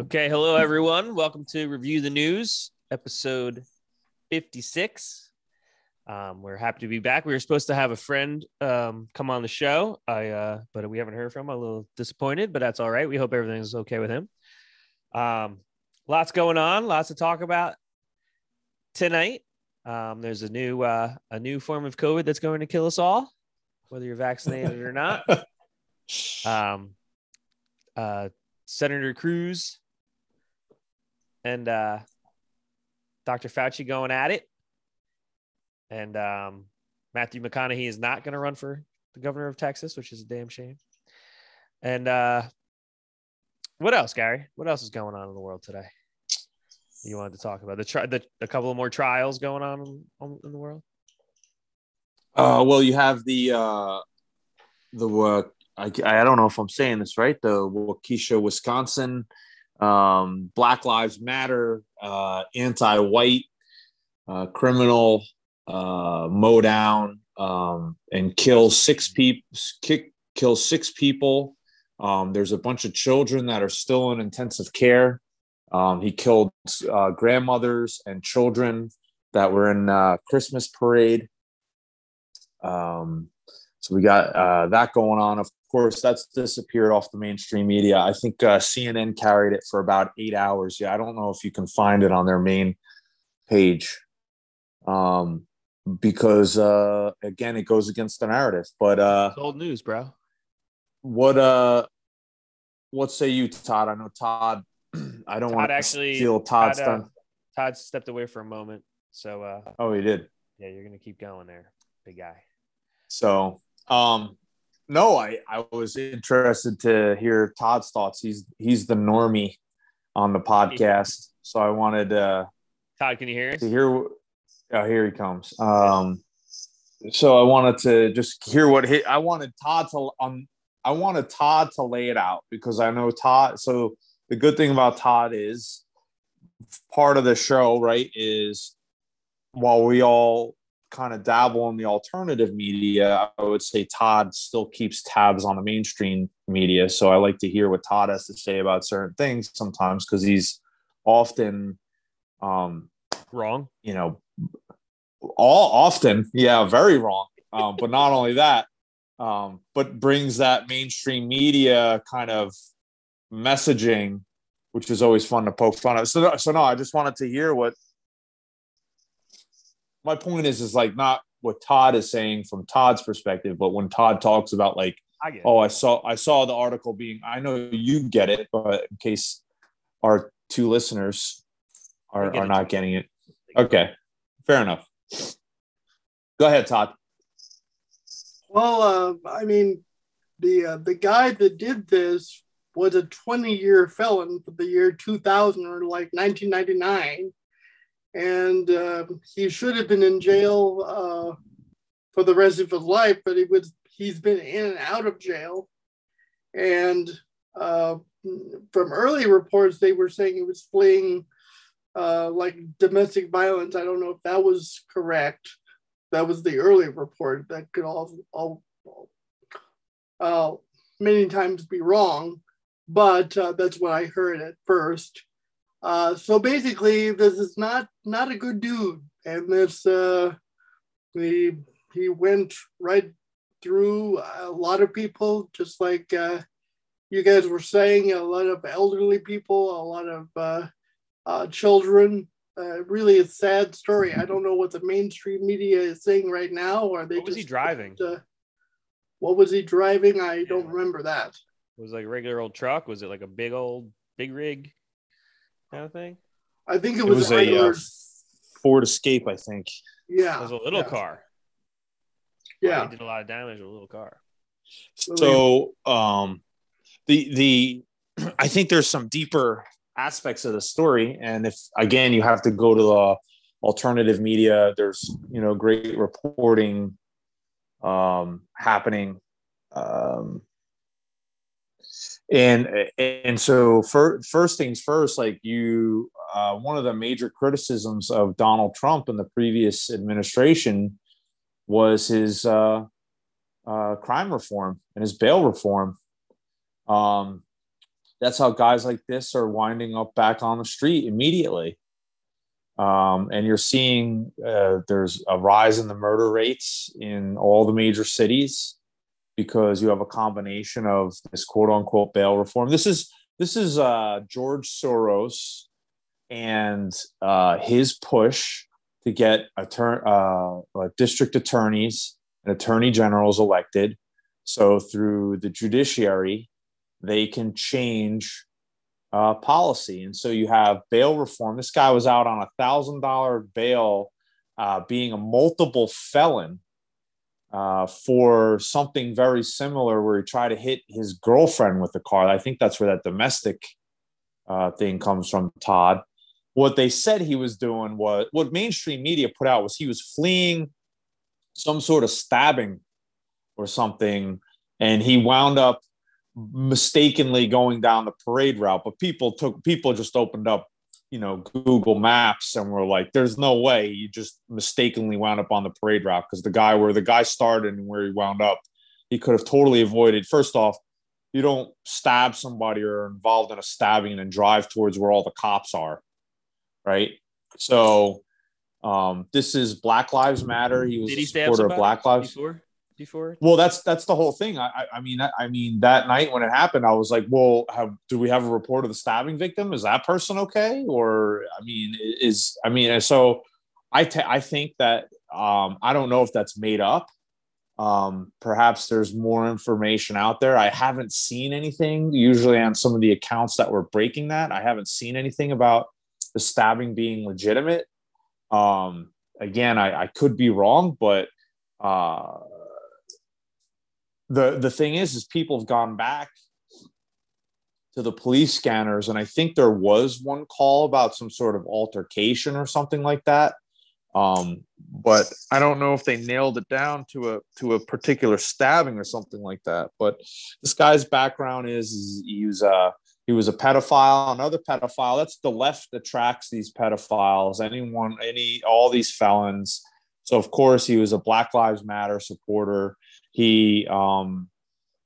Okay, hello everyone. Welcome to Review the News, episode 56. Um, we're happy to be back. We were supposed to have a friend um, come on the show, I uh, but we haven't heard from him. I'm a little disappointed, but that's all right. We hope everything's okay with him. Um, lots going on, lots to talk about tonight. Um, there's a new uh, a new form of COVID that's going to kill us all, whether you're vaccinated or not. Um, uh, Senator Cruz and uh, Dr. Fauci going at it. And um, Matthew McConaughey is not going to run for the governor of Texas, which is a damn shame. And uh, what else, Gary? What else is going on in the world today? You wanted to talk about the, tri- the a couple of more trials going on in, the world. Uh, well, you have the uh, the uh, I, I don't know if I'm saying this right. The Waukesha, Wisconsin, um, Black Lives Matter, uh, anti-white, uh, criminal, uh, mow down um, and kill six people. Kill six people. Um, there's a bunch of children that are still in intensive care. Um, he killed uh, grandmothers and children that were in uh, Christmas parade. Um, so we got uh, that going on. Of course, that's disappeared off the mainstream media. I think uh, CNN carried it for about eight hours. Yeah, I don't know if you can find it on their main page, um, because uh, again, it goes against the narrative. But uh, it's old news, bro. What uh, what say you, Todd? I know Todd. I don't Todd want to actually steal Todd's Todd, uh. Todd stepped away for a moment, so uh, Oh, he did. yeah, you're gonna keep going there, big guy. So, um, no, I, I was interested to hear Todd's thoughts. He's he's the normie on the podcast, so I wanted uh, Todd, can you hear us? to hear. Oh, here he comes. Um, so I wanted to just hear what he. I wanted Todd to um, I wanted Todd to lay it out because I know Todd. So the good thing about Todd is part of the show, right? Is while we all kind of dabble in the alternative media, I would say Todd still keeps tabs on the mainstream media. So I like to hear what Todd has to say about certain things sometimes because he's often, um, Wrong. you know, all often, yeah, very wrong. Um, but not only that, um, but brings that mainstream media kind of messaging, which is always fun to poke fun at. So, so no, I just wanted to hear what my point is is like not what Todd is saying from Todd's perspective, but when Todd talks about like, I get. it. oh, I saw I saw the article being I know you get it, but in case our two listeners are, get are it not getting it. Okay. Fair enough. Go ahead, Todd. Well, uh, I mean, the uh, the guy that did this was a 20 year felon for the year 2000 or like 1999, and uh, he should have been in jail uh, for the rest of his life. But he was he's been in and out of jail, and uh, from early reports, they were saying he was fleeing uh, like domestic violence. I don't know if that was correct that was the early report that could all, all, uh, many times be wrong, but uh, that's what I heard at first. Uh, so basically, this is not not a good dude, and this uh, he he went right through a lot of people, just like uh, you guys were saying, a lot of elderly people, a lot of uh, uh, children, uh, really a sad story. I don't know what the mainstream media is saying right now. Or are they What was he just- driving? Uh, what was he driving? I don't remember that. It Was like a regular old truck? Was it like a big old big rig kind of thing? I think it It was, was a a uh, Ford Escape, I think. yeah, It was a little yeah, car. Yeah, He did a lot of damage with a little car. So um the the I think there's some deeper aspects of the story. And if again you have to go to the alternative media, there's you know great reporting um happening. Um and and so for, first things first like you uh, one of the major criticisms of donald trump in the previous administration was his uh, uh, crime reform and his bail reform um, that's how guys like this are winding up back on the street immediately. Um, and you're seeing uh, there's a rise in the murder rates in all the major cities because you have a combination of this quote unquote bail reform. This is this is uh, George Soros and uh, his push to get attorney, uh, district attorneys and attorney generals elected. So through the judiciary, they can change uh, policy. And so you have bail reform. This guy was out on a thousand dollar bail, uh, being a multiple felon uh, for something very similar, where he tried to hit his girlfriend with the car. I think that's where that domestic uh, thing comes from, Todd. What they said he was doing was what mainstream media put out was he was fleeing some sort of stabbing or something, and he wound up mistakenly going down the parade route. But people took people just opened up, you know, Google Maps and we're like, "There's no way you just mistakenly wound up on the parade route because the guy where the guy started and where he wound up, he could have totally avoided." First off, you don't stab somebody or involved in a stabbing and drive towards where all the cops are, right? So um, this is Black Lives Matter. He was Did he a supporter of Black Lives. before? Before? Well, that's that's the whole thing. I, I, mean, I, I mean that night when it happened, I was like, well, have, do we have a report of the stabbing victim? Is that person okay? Or I mean, is I mean, so I t- I think that um, I don't know if that's made up. Um, perhaps there's more information out there. I haven't seen anything. Usually on some of the accounts that were breaking that, I haven't seen anything about the stabbing being legitimate. Um, again, I, I could be wrong, but uh, the the thing is, is people have gone back to the police scanners, and I think there was one call about some sort of altercation or something like that. Um, but I don't know if they nailed it down to a to a particular stabbing or something like that. But this guy's background is, is he was uh he was a pedophile, another pedophile. That's the left attracts these pedophiles, anyone, any, all these felons. So of course he was a Black Lives Matter supporter. He um,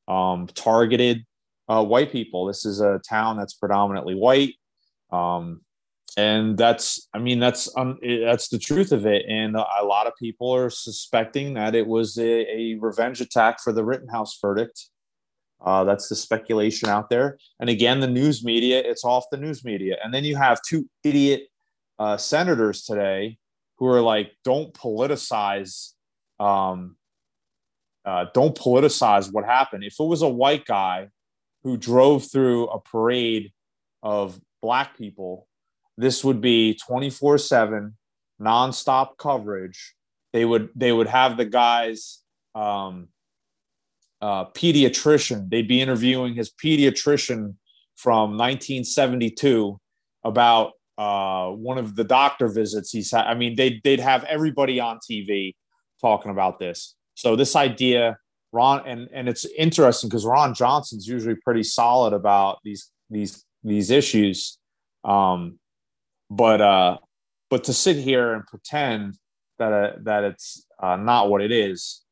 um, targeted uh, white people. This is a town that's predominantly white, um, and that's, I mean, that's um, that's the truth of it. And a lot of people are suspecting that it was a, a revenge attack for the Rittenhouse verdict. Uh, that's the speculation out there. And again, the news media, it's off the news media. And then you have two idiot uh, senators today who are like, don't politicize, um, uh, don't politicize what happened. If it was a white guy who drove through a parade of black people, this would be 24 seven nonstop coverage. They would, they would have the guys, um, uh, pediatrician. They'd be interviewing his pediatrician from 1972 about uh, one of the doctor visits he's had. I mean, they'd, they'd have everybody on TV talking about this. So this idea, Ron, and, and it's interesting because Ron Johnson's usually pretty solid about these these these issues. Um, but uh, but to sit here and pretend that uh, that it's uh, not what it is,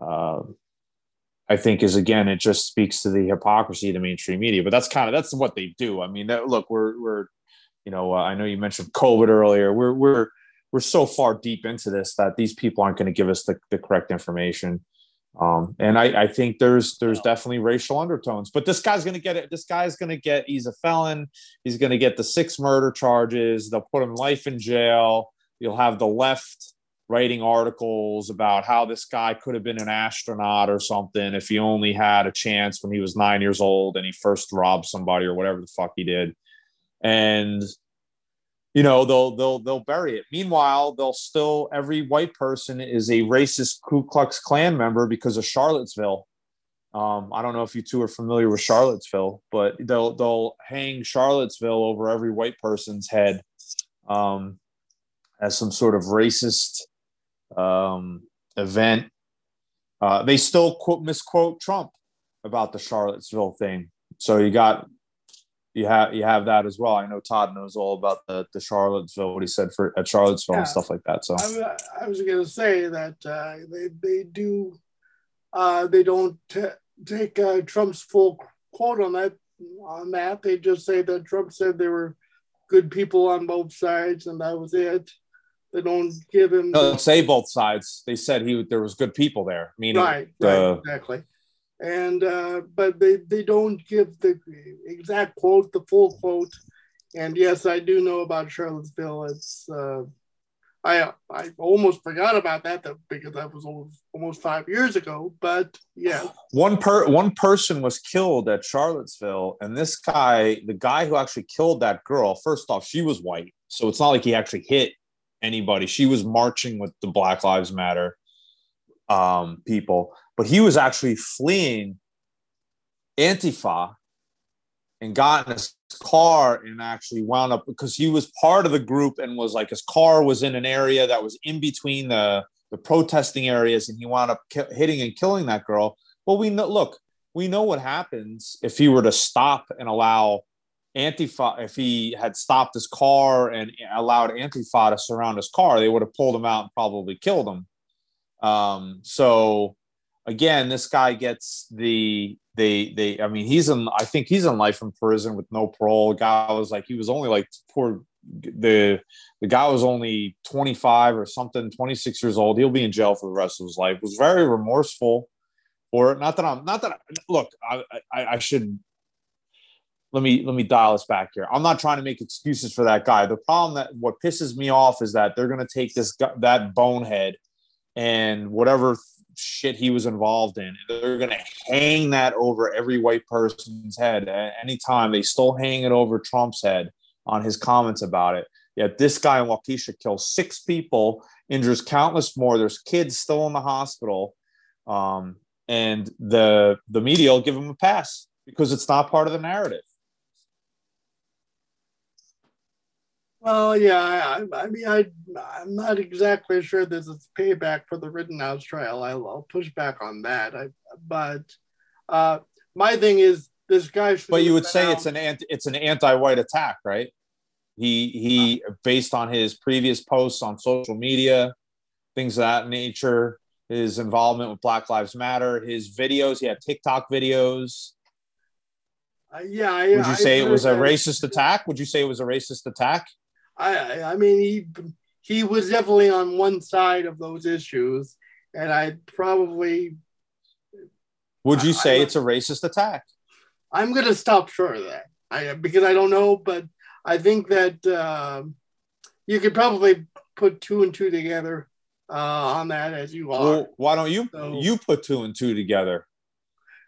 uh, I think is again, it just speaks to the hypocrisy of the mainstream media. But that's kind of that's what they do. I mean, that, look, we're we're, you know, uh, I know you mentioned COVID earlier. We're we're we're so far deep into this that these people aren't going to give us the, the correct information. Um, and I, I think there's there's definitely racial undertones. But this guy's going to get it. This guy's going to get. He's a felon. He's going to get the six murder charges. They'll put him life in jail. You'll have the left writing articles about how this guy could have been an astronaut or something if he only had a chance when he was nine years old and he first robbed somebody or whatever the fuck he did. And you know they'll they'll they'll bury it. Meanwhile, they'll still every white person is a racist Ku Klux Klan member because of Charlottesville. Um, I don't know if you two are familiar with Charlottesville, but they'll they'll hang Charlottesville over every white person's head um, as some sort of racist um, event. Uh, they still quote misquote Trump about the Charlottesville thing. So you got you have you have that as well. I know Todd knows all about the the Charlottesville what he said for at Charlottesville yeah. and stuff like that. So I, I was going to say that uh, they they do uh, they don't t- take uh, Trump's full quote on that. on that. They just say that Trump said there were good people on both sides, and that was it. They don't give him. No, say both sides. They said he there was good people there, meaning right, the, right, exactly. And uh, but they they don't give the exact quote, the full quote. And yes, I do know about Charlottesville. It's uh, I I almost forgot about that though, because that was almost, five years ago. But yeah, one per one person was killed at Charlottesville, and this guy, the guy who actually killed that girl, first off, she was white, so it's not like he actually hit anybody. She was marching with the Black Lives Matter um, people, but he was actually fleeing Antifa and got in his car and actually wound up because he was part of the group and was like his car was in an area that was in between the the protesting areas and he wound up ki- hitting and killing that girl. Well, we know. Look, we know what happens if he were to stop and allow Antifa. If he had stopped his car and allowed Antifa to surround his car, they would have pulled him out and probably killed him. Um, so again, this guy gets the they they I mean he's in I think he's in life in prison with no parole. Guy was like he was only like poor the the guy was only 25 or something, 26 years old. He'll be in jail for the rest of his life. Was very remorseful for it. Not that I'm not that I, look, I, I I should let me let me dial this back here. I'm not trying to make excuses for that guy. The problem that what pisses me off is that they're going to take this that bonehead and whatever shit he was involved in. They're going to hang that over every white person's head. Anytime they still hang it over Trump's head on his comments about it. Yet this guy in Waukesha kills six people, injures countless more. There's kids still in the hospital, um, and the the media will give him a pass because it's not part of the narrative. Well, yeah, I, I mean, I, I'm not exactly sure this is payback for the Rittenhouse trial. I'll, I'll push back on that. I, but uh, my thing is, this guy. should. But you would say out. it's an anti, it's an anti-white attack, right? He he, based on his previous posts on social media, things of that nature, his involvement with Black Lives Matter, his videos. He had TikTok videos. Uh, yeah, I, would you say it was a racist attack? Would you say it was a racist attack? I I mean he he was definitely on one side of those issues, and I probably would you say I, it's a racist attack? I'm gonna stop short of that. I because I don't know, but I think that uh, you could probably put two and two together uh, on that as you are. Well, why don't you so, you put two and two together?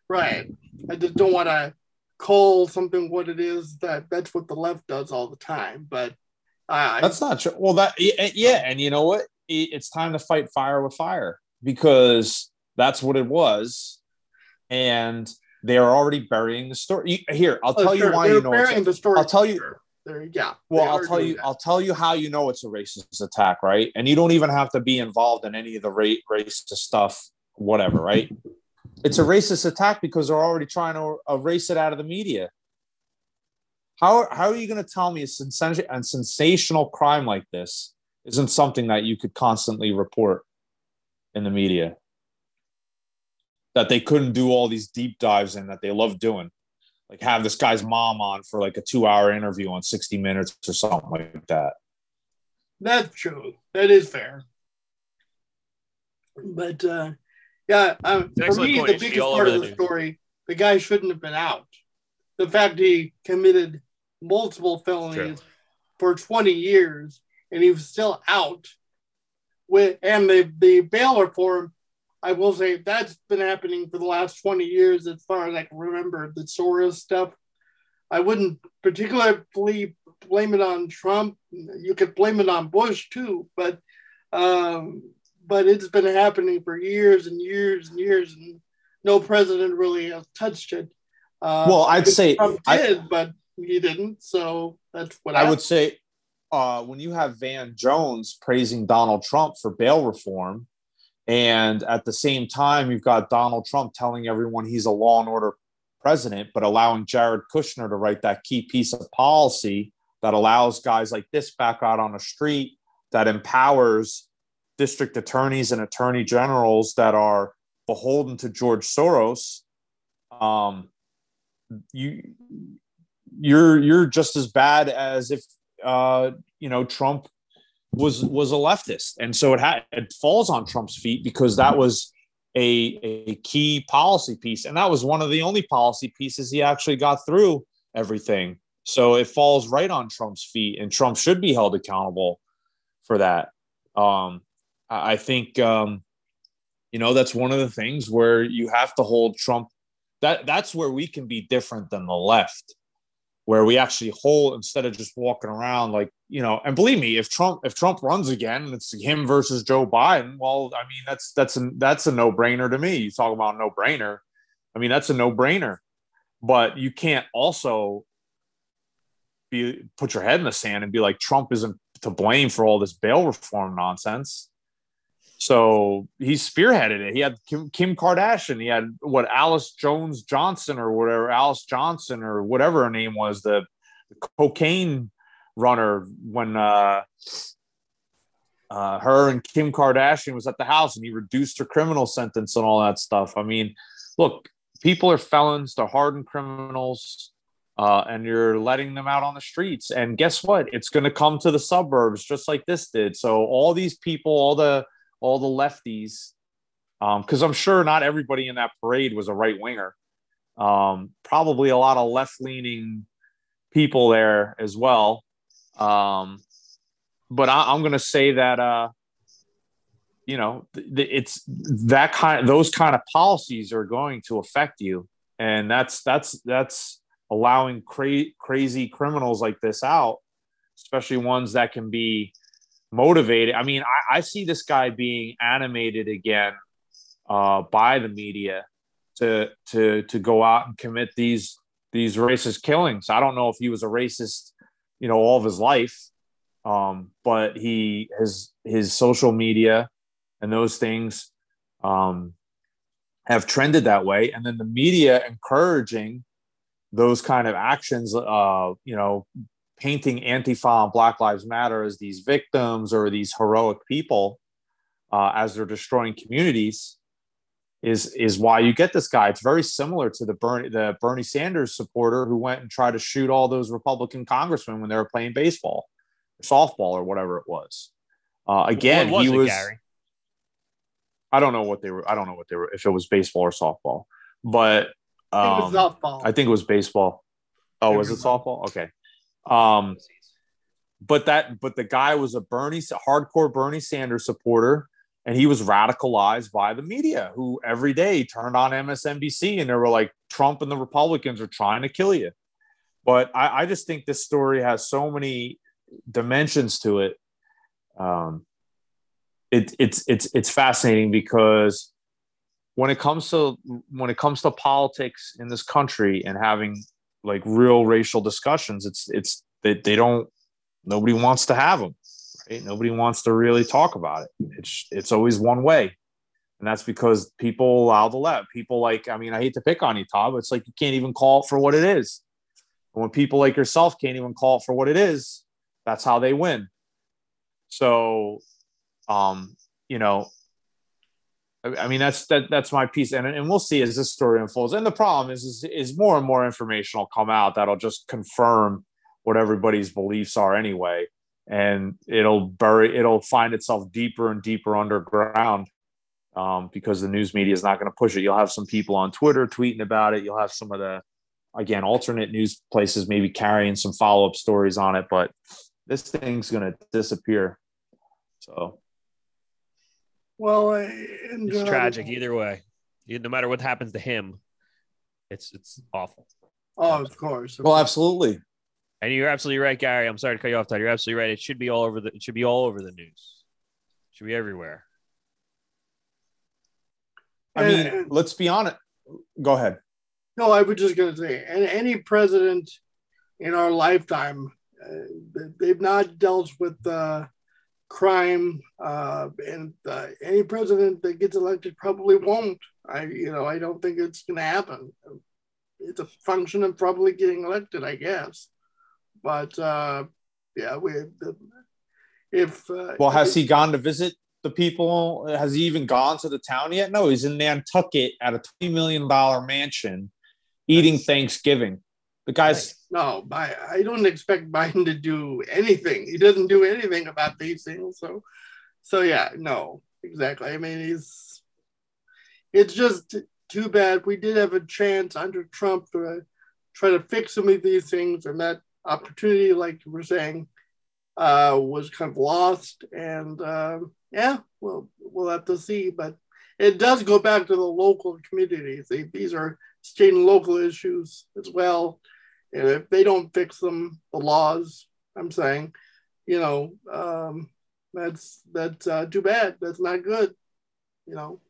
Right. I just don't want to call something what it is that that's what the left does all the time, but that's not true. Well, that yeah, and you know what? It's time to fight fire with fire because that's what it was, and they are already burying the story. Here, I'll oh, tell sure. you why They're you know. Burying the story. I'll tell you. There, yeah. Well, I'll tell you. That. I'll tell you how you know it's a racist attack, right? And you don't even have to be involved in any of the ra- racist stuff, whatever, right? It's a racist attack because they're already trying to erase it out of the media. How, how are you going to tell me a, sens- a sensational crime like this isn't something that you could constantly report in the media? That they couldn't do all these deep dives in that they love doing, like have this guy's mom on for like a two-hour interview on 60 Minutes or something like that. That's true. That is fair. But uh, yeah, uh, for me, point. the biggest part of the story, the guy shouldn't have been out. The fact he committed multiple felonies True. for 20 years and he was still out. With and the the bail reform i will say that's been happening for the last 20 years as far as i can remember the soros stuff. I wouldn't particularly blame it on trump. You could blame it on bush too but um, but it's been happening for years and years and years and no president really has touched it. Uh, well i'd say Trump did I, but he didn't. So that's what I, would say. Uh, when you have Van Jones praising Donald Trump for bail reform, and at the same time you've got Donald Trump telling everyone he's a law and order president, but allowing Jared Kushner to write that key piece of policy that allows guys like this back out on the street, that empowers district attorneys and attorney generals that are beholden to George Soros. Um, you you're you're just as bad as if uh, you know Trump was was a leftist, and so it had it falls on Trump's feet because that was a a key policy piece, and that was one of the only policy pieces he actually got through everything. So it falls right on Trump's feet, and Trump should be held accountable for that. Um, I think um, you know that's one of the things where you have to hold Trump. That that's where we can be different than the left where we actually hold instead of just walking around like you know and believe me if trump if trump runs again it's him versus joe biden. Well i mean that's that's a that's a no-brainer to me. You talk about no-brainer. I mean that's a no-brainer. But you can't also be put your head in the sand and be like trump isn't to blame for all this bail reform nonsense so he spearheaded it. He had Kim, Kim, Kardashian. He had what Alice Jones Johnson or whatever Alice Johnson or whatever her name was, the, the cocaine runner when uh, uh, her and Kim Kardashian was at the house and he reduced her criminal sentence and all that stuff. I mean, look, people are felons, they're hardened criminals. Uh, and you're letting them out on the streets. And guess what? It's going to come to the suburbs just like this did. So all these people, all the all the lefties, because um, I'm sure not everybody in that parade was a right winger. Um, probably a lot of left leaning people there as well. Um, but I, am going to say that, uh, you know, th- it's that kind, those kind of policies are going to affect you, and that's that's that's allowing cra- crazy criminals like this out, especially ones that can be motivated. I mean, I, I see this guy being animated again uh, by the media to to to go out and commit these these racist killings. I don't know if he was a racist, you know, all of his life, um, but he his his social media and those things um, have trended that way, and then the media encouraging those kind of actions, uh, you know, painting Antifa and Black Lives Matter as these victims or these heroic people uh, as they're destroying communities is is why you get this guy. It's very similar to the Bernie the Bernie Sanders supporter who went and tried to shoot all those Republican congressmen when they were playing baseball, or softball, or whatever it was. Uh, again, was he it, was. Gary? I don't know what they were. I don't know what they were. If it was baseball or softball, but um, I, think I think it was baseball. Oh, was it softball? Okay. Um, but that, but the guy was a Bernie, hardcore Bernie Sanders supporter, and he was radicalized by the media, who every day turned on MSNBC and they were like, Trump and the Republicans are trying to kill you. But I, I just think this story has so many dimensions to it. Um, it, it's it's it's fascinating because when it comes to when it comes to politics in this country and having like real racial discussions. It's it's they, they don't nobody wants to have them. Right? Nobody wants to really talk about it. It's it's always one way. And that's because people allow the left. People like, I mean, I hate to pick on you, Todd, but it's like you can't even call it for what it is. And when people like yourself can't even call it for what it is, that's how they win. So, um, you know, I mean, that's that that's my piece, and and we'll see as this story unfolds. And the problem is, is, is more and more information will come out that'll just confirm what everybody's beliefs are anyway, and it'll bury, it'll find itself deeper and deeper underground um, because the news media is not going to push it. You'll have some people on Twitter tweeting about it. You'll have some of the again alternate news places maybe carrying some follow up stories on it, but this thing's going to disappear. So well, and, it's uh, tragic either way. No matter what happens to him, it's it's awful. Oh, of course. Of well, course. absolutely. And you're absolutely right, Gary. I'm sorry to cut you off, Todd. You're absolutely right. It should be all over the. It should be all over the news. It should be everywhere. I mean, and, let's be honest. Go ahead. No, I was just going to say, and any president in our lifetime, uh, they've not dealt with uh, crime, uh, and uh, any president that gets elected probably won't. I, you know, I don't think it's going to happen. It's a function of probably getting elected, I guess. But uh, yeah, we. If uh, well, has he gone to visit the people? Has he even gone to the town yet? No, he's in Nantucket at a twenty million dollar mansion eating Thanksgiving. The guy's no, I, I don't expect Biden to do anything. He doesn't do anything about these things. So, so yeah, no, exactly. I mean, he's. It's just too bad. We did have a chance under Trump to uh, try to fix some of these things, and that opportunity, like you were saying, uh, was kind of lost. And uh, yeah, well, we'll have to see. But it does go back to the local communities. These are state and local issues as well. And if they don't fix them, the laws, I'm saying, you know, um, that's that's uh, too bad. That's not good. You know,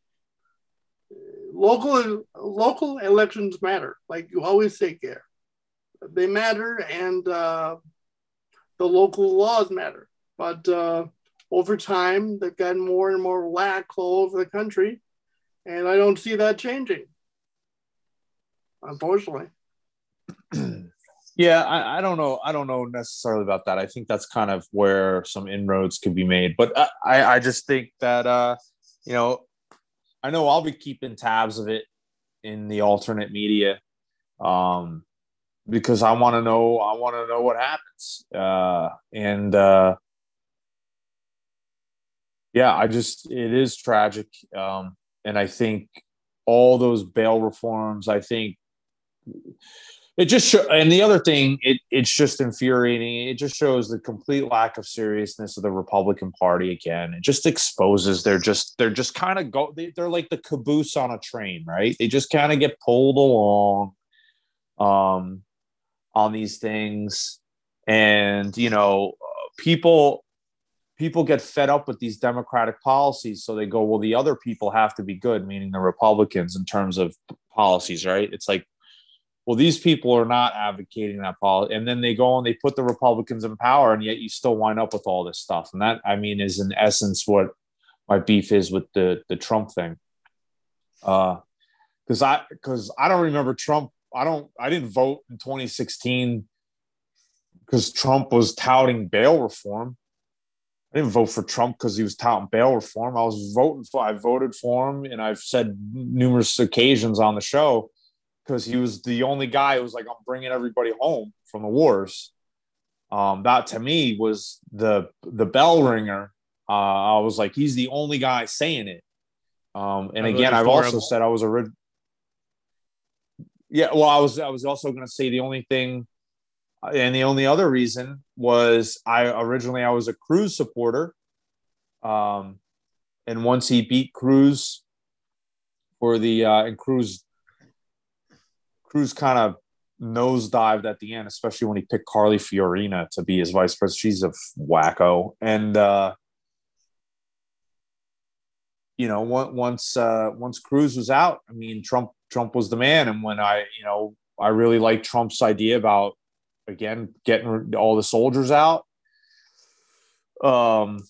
local local elections matter. Like you always say, care. They matter, and uh, the local laws matter. But uh, over time, they've gotten more and more lax all over the country, and I don't see that changing. Unfortunately. Yeah, I, I, don't know. I don't know necessarily about that. I think that's kind of where some inroads could be made. But I, I just think that uh, you know, I know I'll be keeping tabs of it in the alternate media. Um, because I want to know I want to know what happens. Uh, and uh, yeah, I just it is tragic. Um, and I think all those bail reforms, I think it just show, and the other thing it, it's just infuriating. It just shows the complete lack of seriousness of the republican party again. It just exposes they're just they're just kind of go they, are like the caboose on a train right? They just kind of get pulled along um on these things. And you know people people get fed up with these democratic policies so they go well the other people have to be good meaning the republicans in terms of policies right? It's like well, these people are not advocating that policy. And then they go and they put the Republicans in power, and yet you still wind up with all this stuff. And that, I mean, is in essence what my beef is with the the Trump thing. Uh, because I because I don't remember Trump. I don't. I didn't vote in 2016 because Trump was touting bail reform. I didn't vote for Trump because he was touting bail reform. I was voting for. I voted for him, and I've said numerous occasions on the show because he was the only guy who was like, I'm bringing everybody home from the wars. Um, that to me was the the bell ringer. Uh, I was like, he's the only guy saying it. Um, and again, I've also said I was a rid- yeah. Well, I was I was also going to say the only thing, and the only other reason was I originally I was a Cruz supporter. Um, and once he beat Cruz for the uh, and Cruz Cruz kind of nosedived at the end, especially when he picked Carly Fiorina to be his vice president. She's a wacko, and uh, you know, once uh, once Cruz was out, I mean, Trump Trump was the man. And when I, you know, I really like Trump's idea about again getting all the soldiers out, um,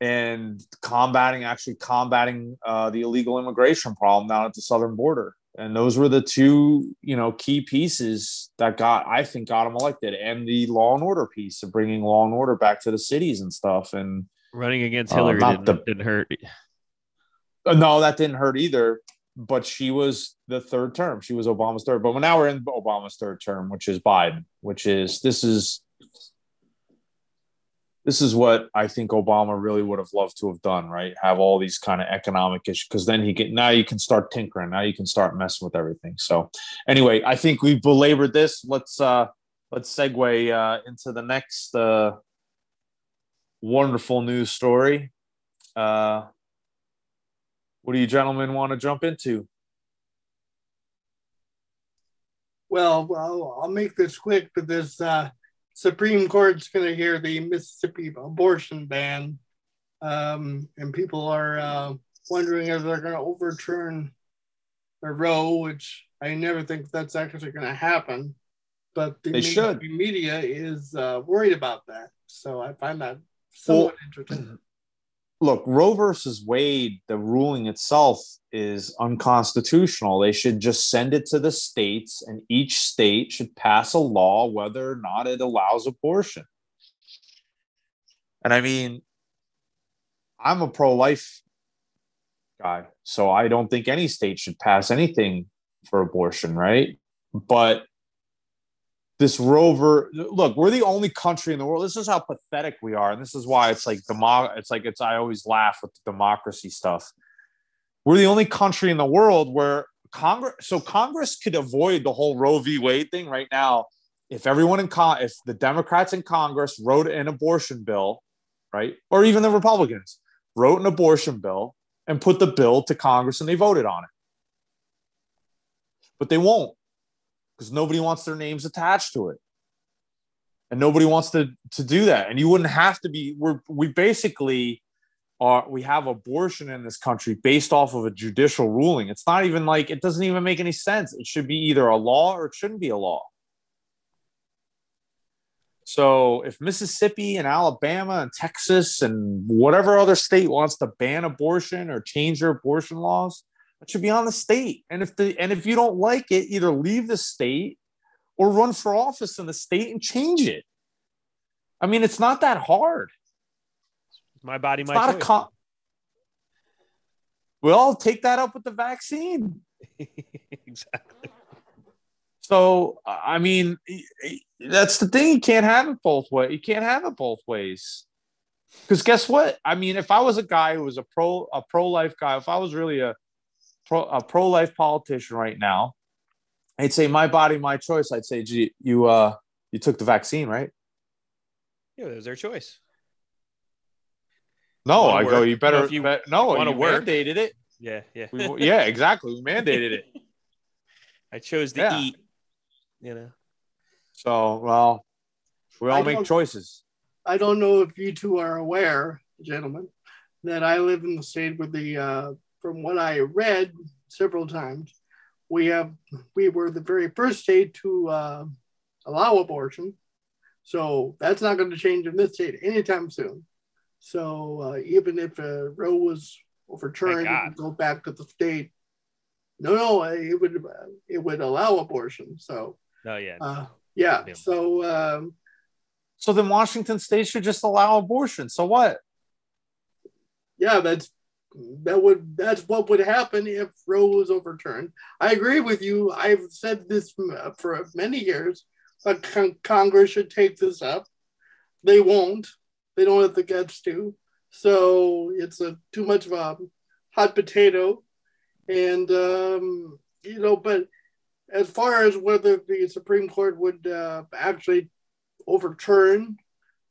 and combating actually combating uh, the illegal immigration problem down at the southern border and those were the two you know key pieces that got i think got him elected and the law and order piece of bringing law and order back to the cities and stuff. And running against uh, hillary uh, didn't, the, didn't hurt. Uh, no that didn't hurt either but she was the third term. She was obama's third but now we're in obama's third term which is biden which is this is this is what I think Obama really would have loved to have done, right? Have all these kind of economic issues because then he get now you can start tinkering, now you can start messing with everything. So, anyway, I think we've belabored this. Let's uh let's segue uh, into the next uh, wonderful news story. Uh, what do you gentlemen want to jump into? Well, well, I'll make this quick, but this uh, Supreme Court's going to hear the Mississippi abortion ban, um, and people are uh, wondering if they're going to overturn the Roe, which I never think that's actually going to happen. But the they media, should. media is uh, worried about that, so I find that somewhat well, interesting. Look, Roe versus Wade, the ruling itself is unconstitutional. They should just send it to the states, and each state should pass a law whether or not it allows abortion. And I mean, I'm a pro life guy, so I don't think any state should pass anything for abortion, right? But this rover look we're the only country in the world. This is how pathetic we are and this is why it's like demo it's like it's i always laugh with the democracy stuff. We're the only country in the world where congress so congress could avoid the whole roe v. Wade thing right now. If everyone in con if the democrats in congress wrote an abortion bill right or even the republicans wrote an abortion bill and put the bill to congress and they voted on it. But they won't because nobody wants their names attached to it. And nobody wants to to do that. And you wouldn't have to be we're we basically are we have abortion in this country based off of a judicial ruling. It's not even like it doesn't even make any sense. It should be either a law or it shouldn't be a law. So if mississippi and alabama and texas and whatever other state wants to ban abortion or change their abortion laws it should be on the state. And if the and if you don't like it, either leave the state or run for office in the state and change it. I mean, it's not that hard. My body, it's my not choice. A con- well, take that up with the vaccine. exactly. So, I mean, that's the thing. You can't have it both ways. You can't have it both ways. Because guess what? I mean, if I was a guy who was a pro a pro life guy, if I was really a pro, a pro life politician right now, I'd say my body, my choice. I'd say, gee, you uh, you took the vaccine, right? Yeah, it was their choice. No, I work. go. You You know, better. if you bet- no, wanna you work. mandated it. Yeah, yeah. We, yeah, exactly. We mandated it. I chose to Yeah. eat. You know. So, well, we all I make choices. I don't know if you two are aware, gentlemen, that I live in the state with the, uh, from what I read several times, we have we were the very first state to uh, allow abortion. So that's not going to change in this state anytime soon. So uh, even if uh, Roe was overturned, it God. would go back to the state. No, no, it would it would allow abortion. So No, yeah. uh, yeah, Yeah. so. Um, So then Washington State should just allow abortion. So what? yeah, that's that would that's what would happen if Roe was overturned. I agree with you. I've said this for many years. But con- Congress should take this up. They won't. They don't have the guts to. So it's a too much of a hot potato, and um, you know. But as far as whether the Supreme Court would uh, actually overturn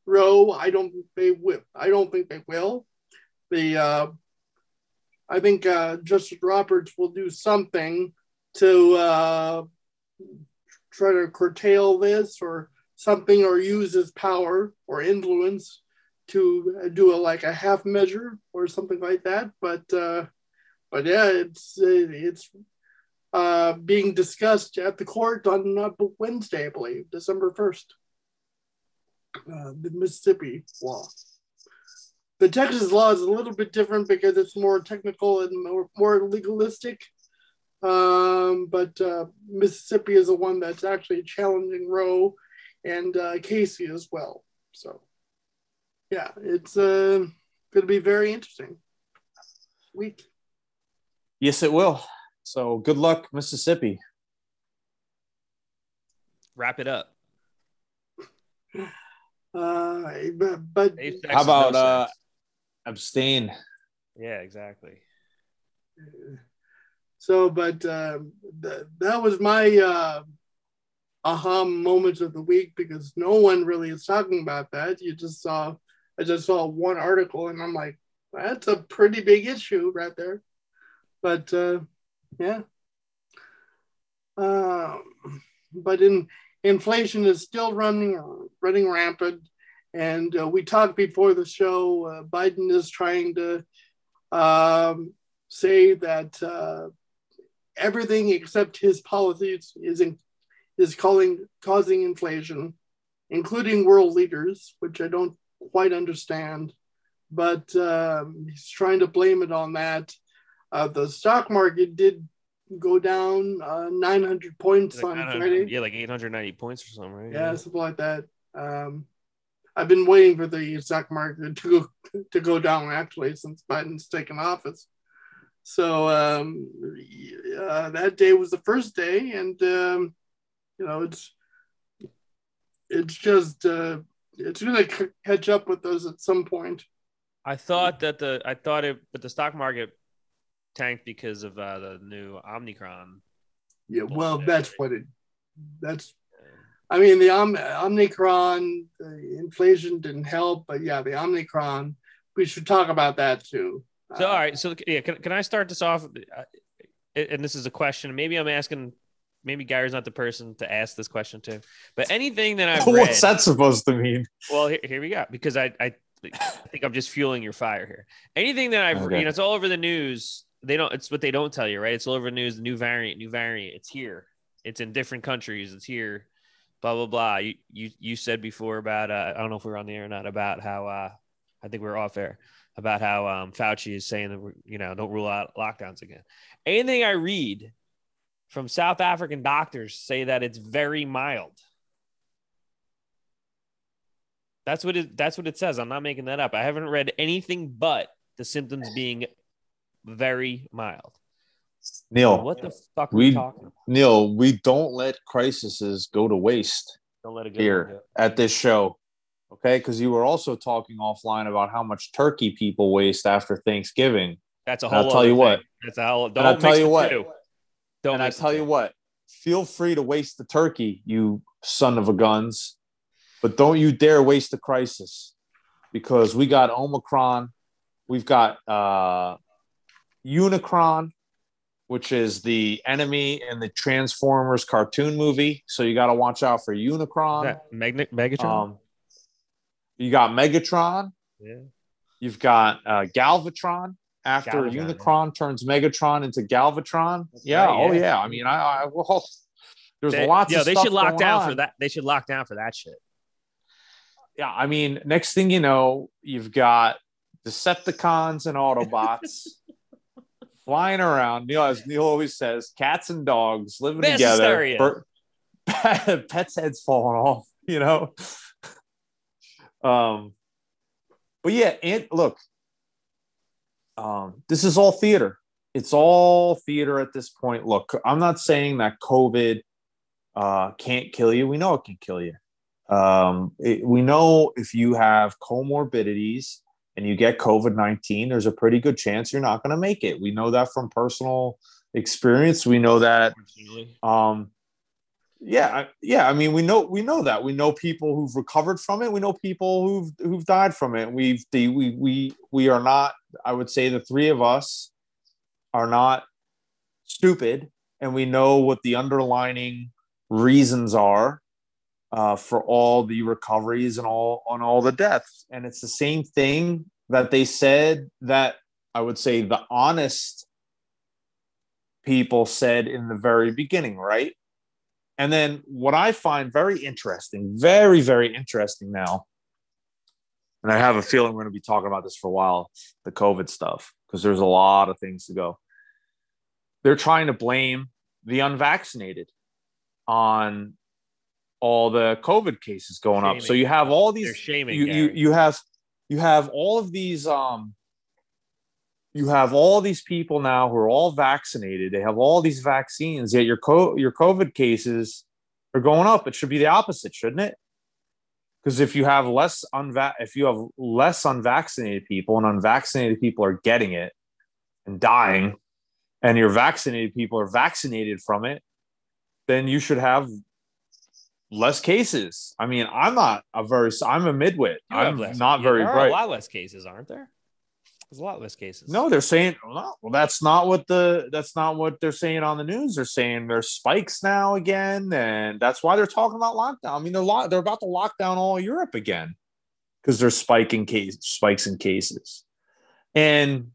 Roe, I don't. think They will. I don't think they will the uh, I think uh, Justice Roberts will do something to uh, try to curtail this or something or use his power or influence to do a, like a half measure or something like that. But uh, but yeah, it's it's uh, being discussed at the court on uh, Wednesday, I believe, December first. Uh, the Mississippi law the Texas law is a little bit different because it's more technical and more, more legalistic. Um, but uh, Mississippi is the one that's actually challenging Roe and uh, Casey as well. So, yeah, it's uh, going to be very interesting week. Yes, it will. So good luck, Mississippi. Wrap it up. Uh, but, but Safe sex How is no about uh, sex. Abstain? Yeah, exactly. so, but um, th- that was my uh, aha moments of the week because no one really is talking about that. You just saw, I just saw one article and I'm like, that's a pretty big issue right there. But uh, yeah. Um, but in inflation is still running running rampant, and uh, we talked before the show. Uh, Biden is trying to um, say that uh, everything except his policies is in, is calling causing inflation, including world leaders, which I don't quite understand. But um, he's trying to blame it on that. Uh, the stock market did go down uh, 900 points Like, on I don't know, Friday. yeah, like 890 points or something, right? Yeah, something like that. Um, I've been waiting for the stock market to go to go down actually since Biden's taken office. So um, uh, that day was the first day, and um, you know it's it's just uh, it's going to c- catch up with us at some point. I thought that the I thought it, but the stock market tanked because of uh, the new Omicron. Yeah, well, that's what it. That's. I mean, the Om- Omicron, the inflation didn't help, but yeah, the Omicron. We should talk about that too. So, all right. So, yeah, can, can I start this off? Uh, And this is a question. Maybe I'm asking. Maybe Gary's not the person to ask this question to. But anything that I've read. What's that supposed to mean? Well, here, here we go. Because I, I, I think I'm just fueling your fire here. Anything that I've, Okay. you know, it's all over the news. They don't. It's what they don't tell you, right? It's all over the news. New variant, new variant. It's here. It's in different countries. It's here. Blah blah blah. You you you said before about. Uh, I don't know if we are on the air or not about how. Uh, I think we are off air about how um, Fauci is saying that we're, you know don't rule out lockdowns again. Anything I read from South African doctors say that it's very mild. That's what it. That's what it says. I'm not making that up. I haven't read anything but the symptoms being very mild. Neil, What the fuck are we- talking? About? Neil, we don't let crises go to waste Don't let it go. here at this show. Okay, because you were also talking offline about how much turkey people waste after Thanksgiving. That's a And I'll tell you thing. what. That's a whole. Don't And I'll tell you what. two. Don't and I tell you what, feel free to waste the turkey, you son of a guns, but don't you dare waste the crisis because we got Omicron, we've got uh, Unicron, which is the enemy in the Transformers cartoon movie. So you got to watch out for Unicron. Magnet Megatron. Um, you got Megatron. yeah. You've got uh, Galvatron. After Galvatron, Unicron turns Megatron into Galvatron, yeah, right, oh yeah. yeah. I mean, I, I well, there's They, lots. yeah, they should lock down on. for that. They should lock down for that shit. Yeah, I mean, next thing you know, you've got Decepticons and Autobots flying around. Neil, as Neil always says, cats and dogs living Mass together. hysteria. Per- pets' heads falling off. You know. um, but yeah, and look, um, this is all theater. It's all theater at this point. Look, I'm not saying that COVID uh, can't kill you. We know it can kill you. Um, it- we know if you have comorbidities and you get COVID 19, there's a pretty good chance you're not going to make it. We know that from personal experience. We know that um, yeah, yeah. I mean, we know we know that we know people who've recovered from it. We know people who've who've died from it. We've the, we we we are not. I would say the three of us are not stupid, and we know what the underlining reasons are uh, for all the recoveries and all on all the deaths. And it's the same thing that they said that I would say the honest people said in the very beginning, right? And then what I find very interesting, very, very interesting now, and I have a feeling we're going to be talking about this for a while the COVID stuff, because there's a lot of things to go. They're trying to blame the unvaccinated on all the COVID cases going up. So you have all They're these shaming. you, you you have you have all of these um you have all these people now who are all vaccinated they have all these vaccines yet your co- your covid cases are going up it should be the opposite shouldn't it because if you have less unva- if you have less unvaccinated people and unvaccinated people are getting it and dying and your vaccinated people are vaccinated from it then you should have less cases i mean i'm not a very i'm a midwit You i'm not yeah, very there are bright A lot less cases, aren't there? There's a lot less cases. no, they're saying well, well, that's not what the that's not what they're saying on the news. They're saying there's spikes now again, and that's why they're talking about lockdown. I mean, they're lo- they're about to lock down all Europe again because there's spiking case spikes in cases. And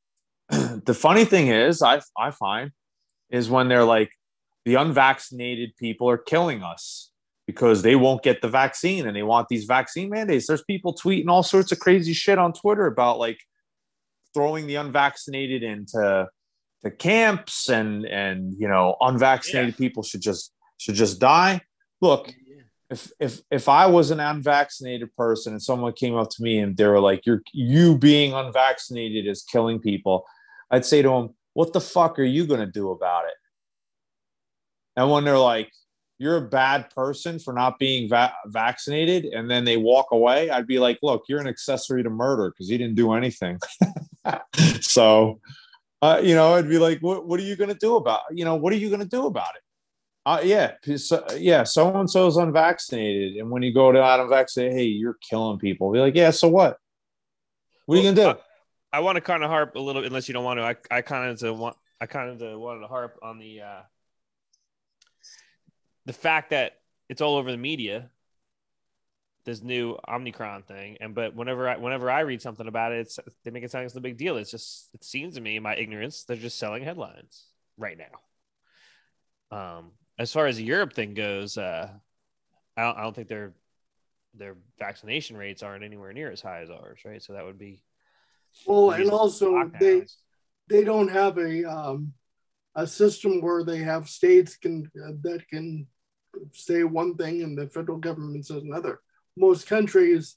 the funny thing is, I I find is when they're like the unvaccinated people are killing us because they won't get the vaccine and they want these vaccine mandates. There's people tweeting all sorts of crazy shit on Twitter about like throwing the unvaccinated into to camps and and you know unvaccinated people should just should just die look if if if i was an unvaccinated person and someone came up to me and they were like you're you being unvaccinated is killing people I'd say to them, "What the fuck are you gonna do about it?" And when they're like, "You're a bad person for not being va- vaccinated," and then they walk away, I'd be like, "Look, you're an accessory to murder because you didn't do anything." so, uh, you know, I'd be like, "What? What are you gonna do about? You know, what are you gonna do about it?" Uh, yeah, so, yeah. So and so is unvaccinated, and when you go to unvaccinated, hey, you're killing people. Be like, yeah. So what? What are you gonna do? I, I want to kind of harp a little, unless you don't want to. I, I kind of want, I kind of wanted to harp on the uh, the fact that it's all over the media. This new Omicron thing, and but whenever I whenever I read something about it, it's they make it sound like it's a big deal. It's just it seems to me, in my ignorance, they're just selling headlines right now. Um, as far as the Europe thing goes, uh, I don't, I don't think their their vaccination rates aren't anywhere near as high as ours, right? So that would be well, and also they they don't have a um, a system where they have states can uh, that can say one thing and the federal government says another. Most countries,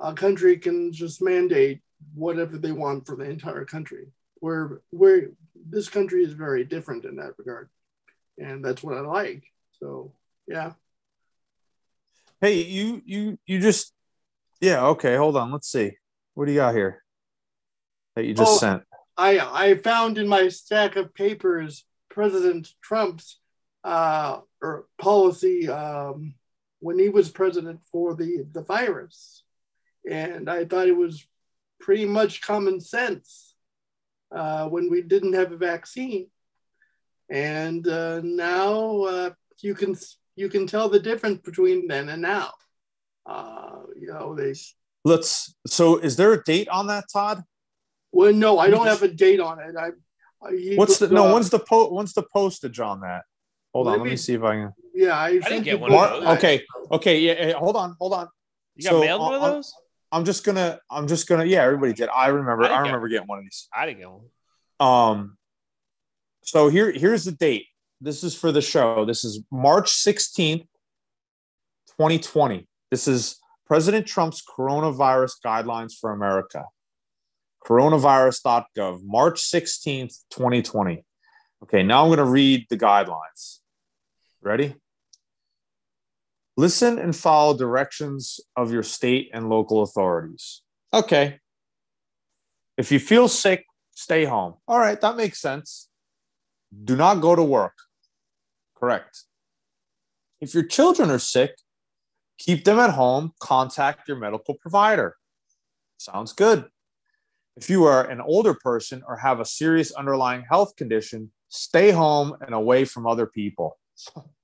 a country can just mandate whatever they want for the entire country. Where where this country is very different in that regard and that's what I like. So yeah. Hey, you you you just yeah okay. Hold on, let's see. What do you got here that you just oh, sent? I I found in my stack of papers President Trump's uh, or policy um, when he was president for the the virus, and I thought it was pretty much common sense uh, when we didn't have a vaccine and uh, now uh, you can you can tell the difference between then and now. Uh, you know, they. Let's. So, is there a date on that, Todd? Well, no, I don't have a date on it. I. What's the no? When's the po- When's the postage on that? Hold on, let me see if I can. Yeah, I, I didn't get one. Mar- okay, okay, yeah. Hold on, hold on. You got so, mailed one of those? I'm just gonna. I'm just gonna. Yeah, everybody did. I remember. I, I remember get, getting one of these. I didn't get one. Um, so here, here's the date. This is for the show. This is March 16th, 2020. This is President Trump's coronavirus guidelines for America. Coronavirus.gov, March 16th, 2020. Okay, now I'm going to read the guidelines. Ready? Listen and follow directions of your state and local authorities. Okay. If you feel sick, stay home. All right, that makes sense. Do not go to work. Correct. If your children are sick, keep them at home, contact your medical provider. Sounds good. If you are an older person or have a serious underlying health condition, stay home and away from other people.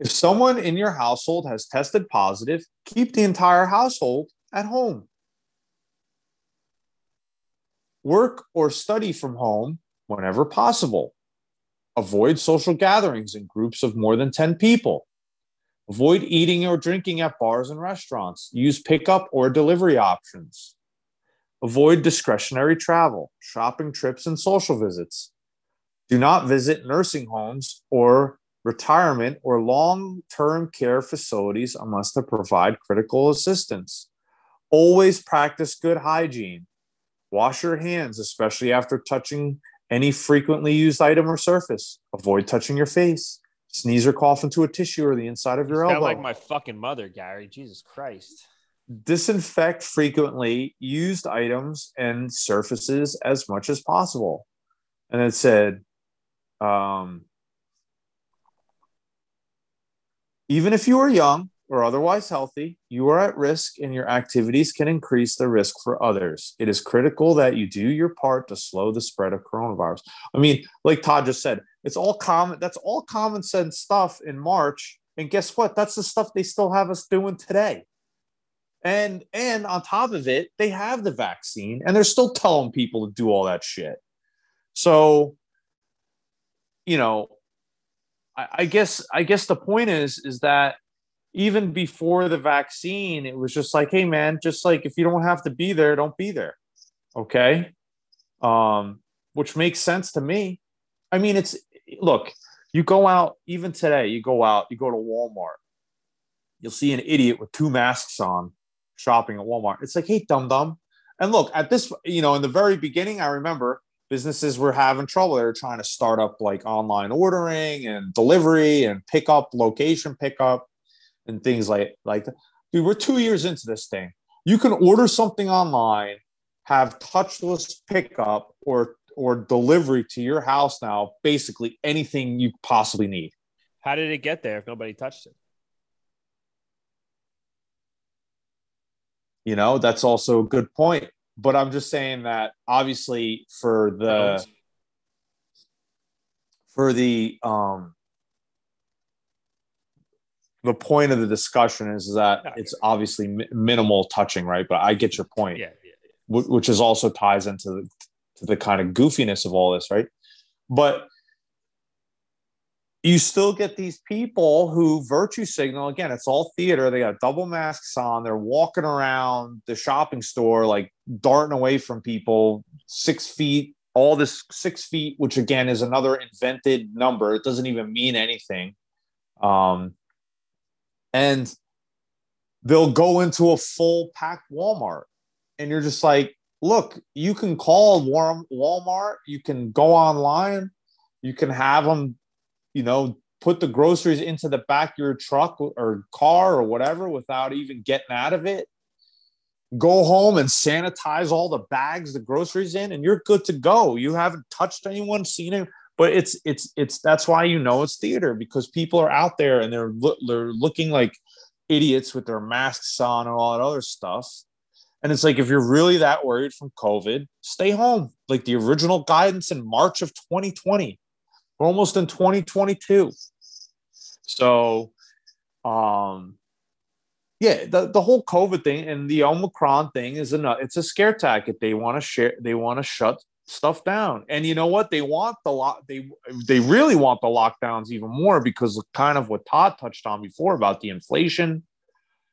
If someone in your household has tested positive, keep the entire household at home. Work or study from home whenever possible. Avoid social gatherings in groups of more than 10 people. Avoid eating or drinking at bars and restaurants. Use pickup or delivery options. Avoid discretionary travel, shopping trips, and social visits. Do not visit nursing homes or retirement or long term care facilities unless they provide critical assistance. Always practice good hygiene. Wash your hands, especially after touching any frequently used item or surface. Avoid touching your face. Sneeze or cough into a tissue or the inside of your elbow. like my fucking mother, Gary. Jesus Christ. Disinfect frequently used items and surfaces as much as possible. And it said, um, even if you are young, or otherwise healthy, you are at risk and your activities can increase the risk for others. It is critical that you do your part to slow the spread of coronavirus. I mean, like Todd just said, it's all common, that's all common sense stuff in March. And guess what? That's the stuff they still have us doing today. And and on top of it, they have the vaccine and they're still telling people to do all that shit. So, you know, I, I guess I guess the point is is that even before the vaccine, it was just like, hey man, just like if you don't have to be there, don't be there. Okay. Um, which makes sense to me. I mean, it's look, you go out, even today, you go out, you go to Walmart, you'll see an idiot with two masks on shopping at Walmart. It's like, hey, dum dum. And look, at this, you know, in the very beginning, I remember businesses were having trouble. They were trying to start up like online ordering and delivery and pickup, location pickup, and things like like that. Dude, we're two years into this thing. You can order something online, have touchless pickup or or delivery to your house now. Basically, anything you possibly need. How did it get there if nobody touched it? You know, that's also a good point. But I'm just saying that obviously for the for the um the point of the discussion is that it's obviously mi- minimal touching, right? But I get your point, Yeah, yeah, yeah. wh- which is also ties into the, to the kind of goofiness of all this, right? But you still get these people who virtue signal again. It's all theater. They got double masks on. They're walking around the shopping store like darting away from people, six feet. All this six feet, which again is another invented number. It doesn't even mean anything. Um, and they'll go into a full packed Walmart. And you're just like, look, you can call Walmart, you can go online, you can have them, you know, put the groceries into the back of your truck or car or whatever without even getting out of it. Go home and sanitize all the bags, the groceries in, and you're good to go. You haven't touched anyone, seen it, but it's it's it's that's why you know it's theater because people are out there and they're look they're looking like idiots with their masks on and all that other stuff. And it's like if you're really that worried from COVID, stay home. Like the original guidance in March of 2020. We're almost in 2022. So um yeah, the, the whole COVID thing and the Omicron thing is a it's a scare tactic. They want to share, they want to shut stuff down. And you know what? They want the lock. They they really want the lockdowns even more because kind of what Todd touched on before about the inflation,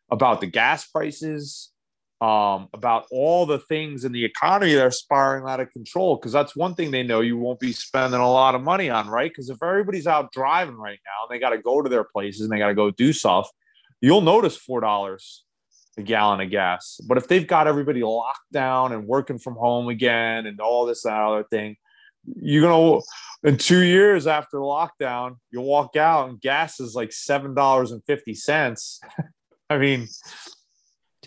about the gas prices, um, about all the things in the economy that are spiraling out of control. Because that's one thing they know you won't be spending a lot of money on, right? Because if everybody's out driving right now and they got to go to their places and they got to go do stuff, you'll notice four dollars a gallon of gas. But if they've got everybody locked down and working from home again and all this that other thing, you're gonna in two years after lockdown, you'll walk out and gas is like seven dollars and fifty cents. I mean,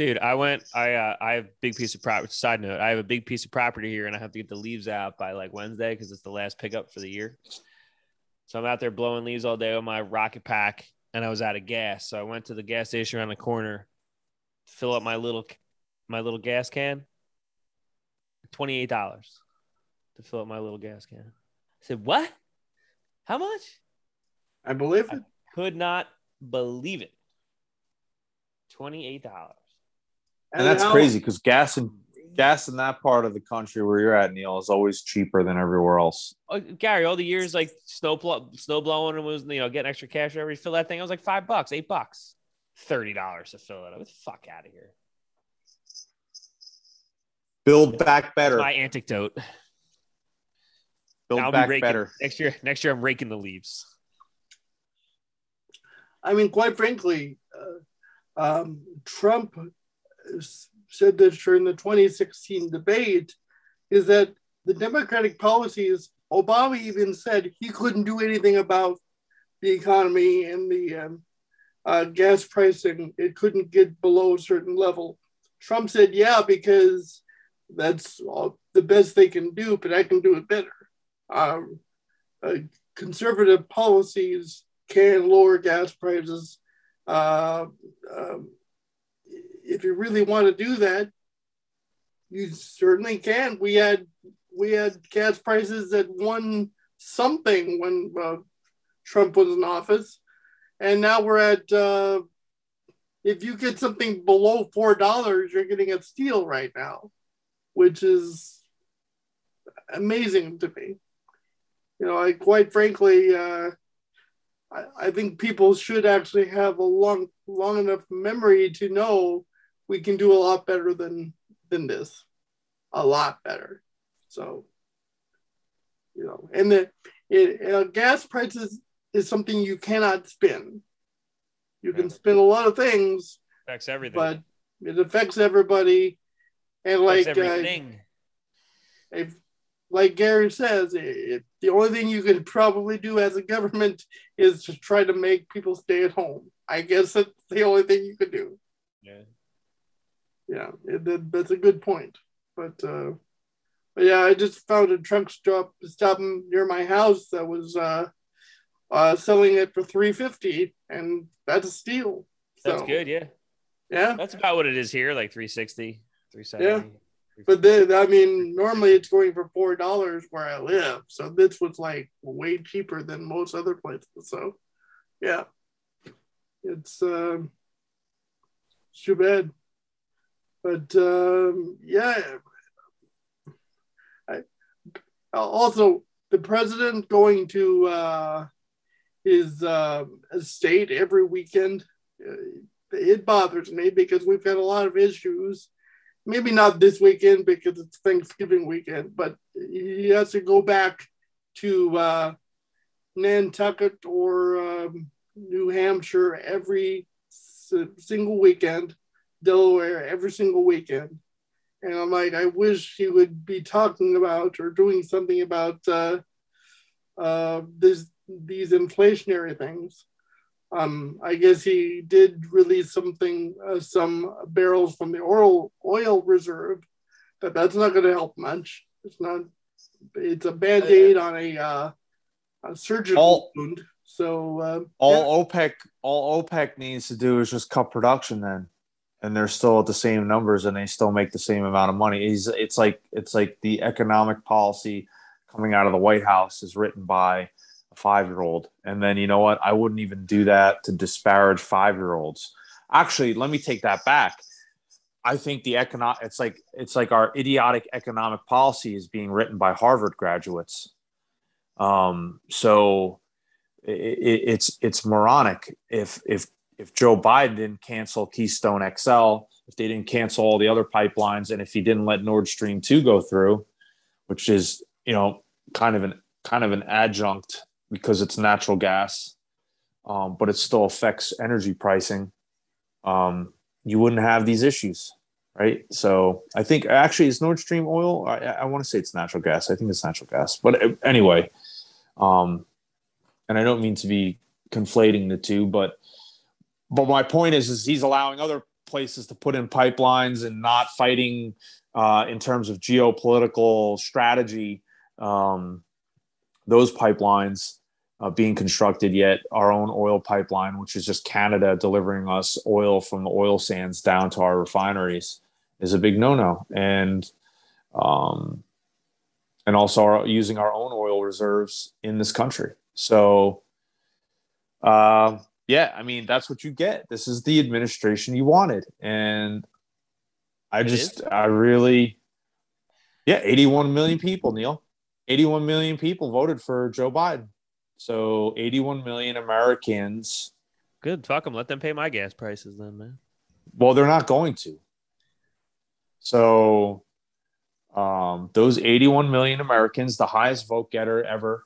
Dude, I went. I uh, I have a big piece of property. Side note: I have a big piece of property here, and I have to get the leaves out by like Wednesday because it's the last pickup for the year. So I'm out there blowing leaves all day with my rocket pack, and I was out of gas. So I went to the gas station around the corner, to fill up my little my little gas can. Twenty eight dollars to fill up my little gas can. I said, "What? How much?" I believe it. Could not believe it. Twenty eight dollars. And that's how- crazy because gas and gas in that part of the country where you're at, Neil, is always cheaper than everywhere else. Oh, Gary, all the years like snow pl- snow blowing and was you know getting extra cash every fill that thing. I was like five bucks, eight bucks, thirty dollars to fill it up. was fuck out of here. Build back better. My anecdote. Build I'll back be raking better. next year. Next year, I'm raking the leaves. I mean, quite frankly, uh, um, Trump s- said this during the 2016 debate is that the Democratic policies, Obama even said he couldn't do anything about the economy and the um, uh, gas pricing. It couldn't get below a certain level. Trump said, yeah, because that's all, the best they can do, but I can do it better. Um, uh, conservative policies can lower gas prices. Uh, um, if you really want to do that, you certainly can. We had we had gas prices at one something when uh, Trump was in office, and now we're at. Uh, if you get something below four dollars, you're getting a steal right now, which is amazing to me. You know, I quite frankly. Uh, I, I think people should actually have a long long enough memory to know we can do a lot better than than this a lot better so you know and the it, uh, gas prices is something you cannot spin you can spin a lot of things Affects everything. but it affects everybody and like uh, everything. if like Gary says, it, the only thing you can probably do as a government is to try to make people stay at home. I guess that's the only thing you could do. Yeah. Yeah, it, that, that's a good point. But, uh, but yeah, I just found a truck stop stopping near my house that was uh, uh, selling it for three fifty, and that's a steal. That's good. Yeah. Yeah. That's about what it is here, like 360, 370. But then, I mean, normally it's going for four dollars where I live, so this was like way cheaper than most other places. So, yeah, it's um, too bad. But um, yeah, I also the president going to uh, his uh, estate every weekend. Uh, it bothers me because we've had a lot of issues maybe not this weekend because it's Thanksgiving weekend, but he has to go back to uh, Nantucket or um, New Hampshire every single weekend, Delaware every single weekend. And I'm like, I wish he would be talking about or doing something about uh, uh, this, these inflationary things. Um, I guess he did release something, uh, some barrels from the oil oil reserve, but that's not going to help much. It's not. It's a band aid on a, uh, a surgical all, wound. So uh, all yeah. OPEC, all OPEC needs to do is just cut production then, and they're still at the same numbers, and they still make the same amount of money. It's, it's like it's like the economic policy coming out of the White House is written by a five year old. And then you know what? I wouldn't even do that to disparage five year olds. Actually, let me take that back. I think the economic it's like it's like our idiotic economic policy is being written by Harvard graduates. Um, so it, it, it's it's moronic if if if Joe Biden didn't cancel Keystone XL, if they didn't cancel all the other pipelines, and if he didn't let Nord Stream two go through, which is you know kind of an kind of an adjunct because it's natural gas, um, but it still affects energy pricing. Um, you wouldn't have these issues, right? So I think actually it's Nord Stream oil. I, I want to say it's natural gas. I think it's natural gas, but uh, anyway, um, and I don't mean to be conflating the two, but but my point is, is he's allowing other places to put in pipelines and not fighting uh, in terms of geopolitical strategy um, those pipelines uh, being constructed yet. Our own oil pipeline, which is just Canada delivering us oil from the oil sands down to our refineries, is a big no-no. And um, and also our, using our own oil reserves in this country. So, uh, yeah, I mean that's what you get. This is the administration you wanted, and I just I really, yeah, 81 million people, Neil. 81 million people voted for Joe Biden. So 81 million Americans. Good. Fuck them. Let them pay my gas prices then, man. Well, they're not going to. So um, those 81 million Americans, the highest vote getter ever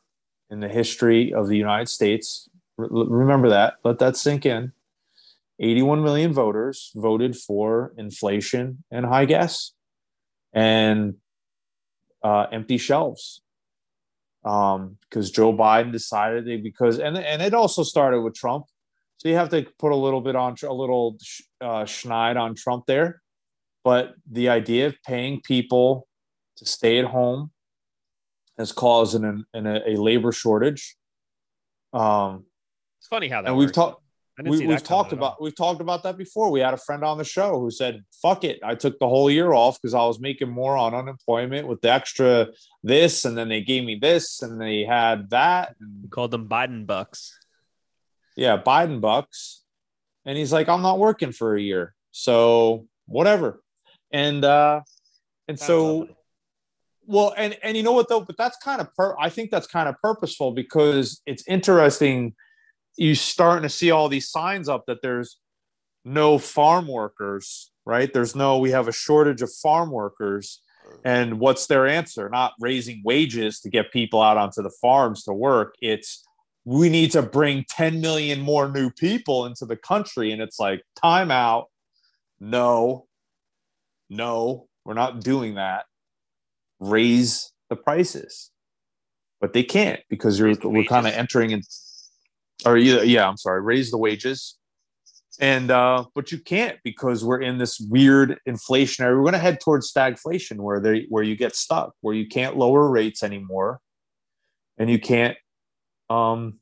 in the history of the United States. Remember that. Let that sink in. 81 million voters voted for inflation and high gas and uh, empty shelves um, because Joe Biden decided they, because and and it also started with Trump, so you have to put a little bit on a little uh, schneid on Trump there, but the idea of paying people to stay at home has caused an, an a, a labor shortage. Um, it's funny how that and we've talked we, have talked about we've talked about that before. We had a friend on the show who said, "Fuck it, I took the whole year off because I was making more on unemployment with the extra this, and then they gave me this, and they had that." We called them Biden bucks. Yeah, Biden bucks, and he's like, "I'm not working for a year, so whatever." And uh, and so, well, and and you know what though, but that's kind of per. I think that's kind of purposeful because it's interesting you starting to see all these signs up that there's no farm workers, right? There's no, we have a shortage of farm workers. And what's their answer? Not raising wages to get people out onto the farms to work. It's we need to bring 10 million more new people into the country. And it's like, time out. No, no, we're not doing that. Raise the prices, but they can't because you're we're kind of entering in, or yeah, yeah, I'm sorry, raise the wages, and uh, but you can't because we're in this weird inflationary. We're going to head towards stagflation where they where you get stuck, where you can't lower rates anymore, and you can't um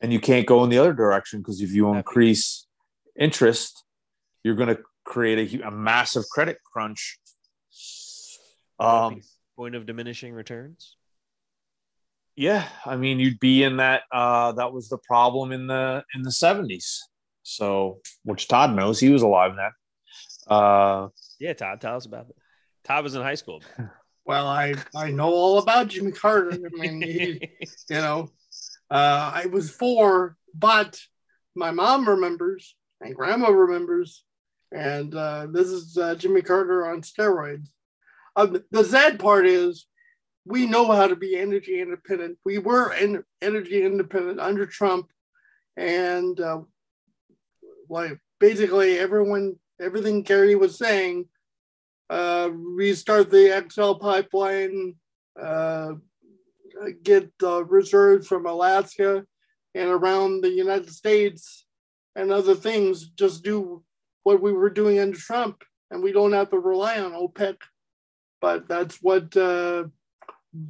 and you can't go in the other direction because if you increase interest, you're going to create a, a massive credit crunch. Um, point of diminishing returns. Yeah, I mean, you'd be in that. Uh, that was the problem in the in the seventies. So, which Todd knows, he was alive then. Uh, Yeah, Todd, tell us about it. Todd was in high school. Well, I I know all about Jimmy Carter. I mean, he, you know, uh, I was four, but my mom remembers and grandma remembers, and uh, this is uh, Jimmy Carter on steroids. Uh, the sad part is we know how to be energy independent. We were en- energy independent under Trump, and uh, like basically everyone, everything Gary was saying, uh, restart the XL pipeline, uh, get the reserves from Alaska and around the United States and other things. Just do what we were doing under Trump, and we don't have to rely on OPEC. But that's what uh,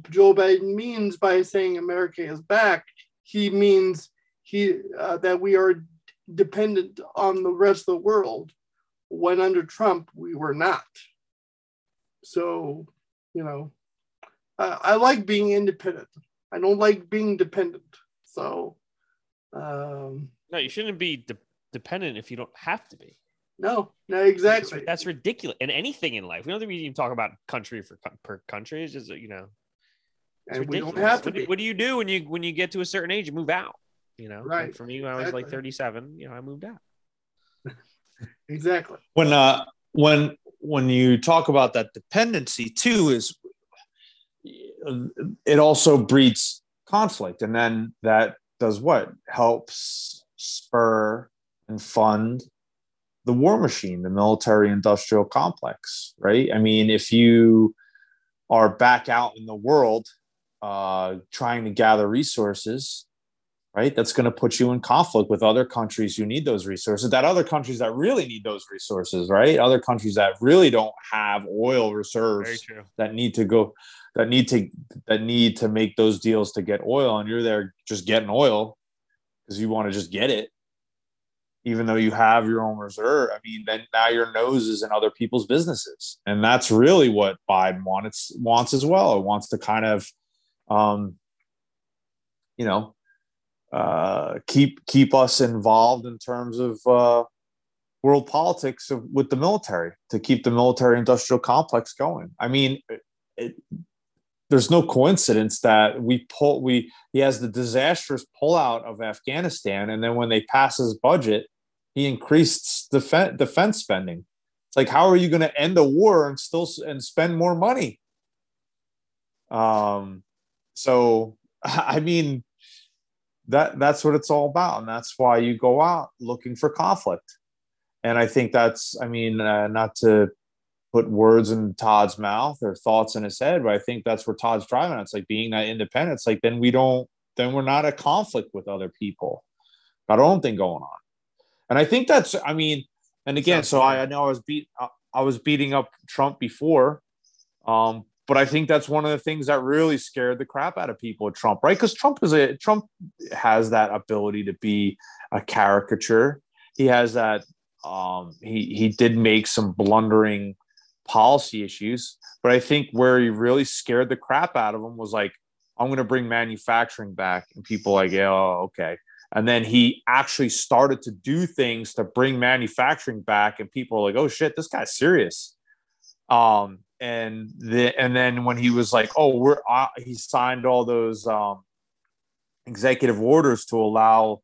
Joe Biden means by saying America is back. He means he uh, that we are dependent on the rest of the world. When under Trump, we were not. So, you know, I, I like being independent. I don't like being dependent. So, um, No, you shouldn't be de- dependent if you don't have to be. no, no, exactly. That's, that's ridiculous. And anything in life, we don't think we even talk about country for per country. It's just you know, it's and we don't have to what, do, be. what do you do when you when you get to a certain age? You move out. You know, Like, Right. for me, when I was like 37, you know, I moved out. Exactly. when uh when when you talk about that dependency too is it also breeds conflict and then that does what helps spur and fund the war machine the military industrial complex right i mean if you are back out in the world uh, trying to gather resources right? That's going to put you in conflict with other countries who need those resources, that other countries that really need those resources, right? Other countries that really don't have oil reserves that need to go, that need to, that need to make those deals to get oil. And you're there just getting oil because you want to just get it, even though you have your own reserve. I mean, then now your nose is in other people's businesses. And that's really what Biden wants, wants as well. It wants to kind of, um, you know, uh, keep keep us involved in terms of uh, world politics with the military to keep the military industrial complex going. I mean, it, there's no coincidence that we pull we he has the disastrous pullout of Afghanistan, and then when they pass his budget, he increased defense defense spending. It's like how are you going to end a war and still and spend more money? Um, so I mean that that's what it's all about and that's why you go out looking for conflict. And i think that's i mean uh, not to put words in todd's mouth or thoughts in his head but i think that's where todd's driving it's like being that independent. It's like then we don't then we're not a conflict with other people. Got our own thing going on. And i think that's i mean and again so. I, I know i was beat I, I was beating up trump before um but I think that's one of the things that really scared the crap out of people at Trump, right? Because Trump is a Trump has that ability to be a caricature. He has that. Um, he he did make some blundering policy issues, but I think where he really scared the crap out of him was like, I'm going to bring manufacturing back, and people like, yeah, oh, okay. And then he actually started to do things to bring manufacturing back, and people were like, oh shit, this guy's serious. Um, and the and then when he was like, oh, we're uh, he signed all those um, executive orders to allow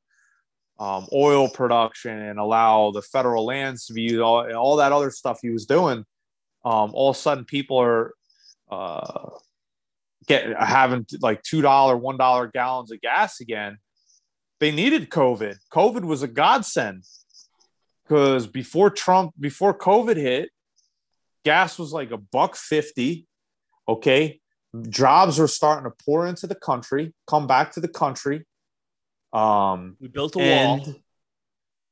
um, oil production and allow the federal lands to be used, all, all that other stuff he was doing. Um, all of a sudden, people are uh, getting having like two dollar, one dollar gallons of gas again. They needed COVID. COVID was a godsend because before Trump, before COVID hit, gas was like a buck fifty. Okay, jobs were starting to pour into the country, come back to the country. Um, We built a wall.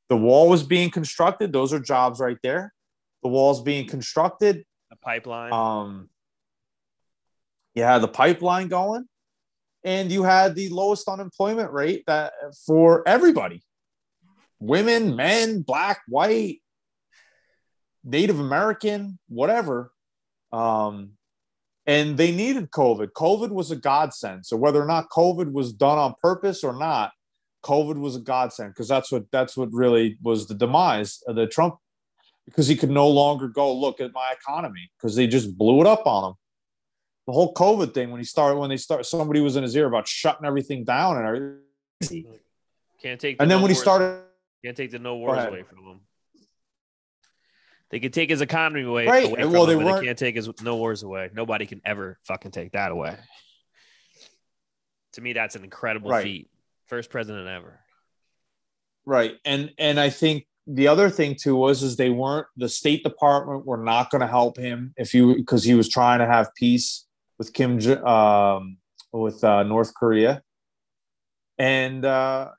the wall was being constructed. Those are jobs right there. The wall's being constructed. A pipeline. Um, yeah the pipeline going, and you had the lowest unemployment rate that for everybody women, men, black, white, Native American, whatever. Um, and they needed COVID. COVID was a godsend. So whether or not COVID was done on purpose or not, COVID was a godsend because that's what that's what really was the demise of the Trump because he could no longer go look at my economy because they just blew it up on him. The whole COVID thing when he started when they start somebody was in his ear about shutting everything down and everything. Can't take. the And then no when he started can't take the no wars away from him. They can take his economy away, Right, away from well, they but they can't take his no wars away. Nobody can ever fucking take that away. To me, that's an incredible Right. feat. First president ever. Right. And and I think the other thing too was is they weren't the State Department were not going to help him if you because he was trying to have peace with Kim um, with uh, North Korea, and uh,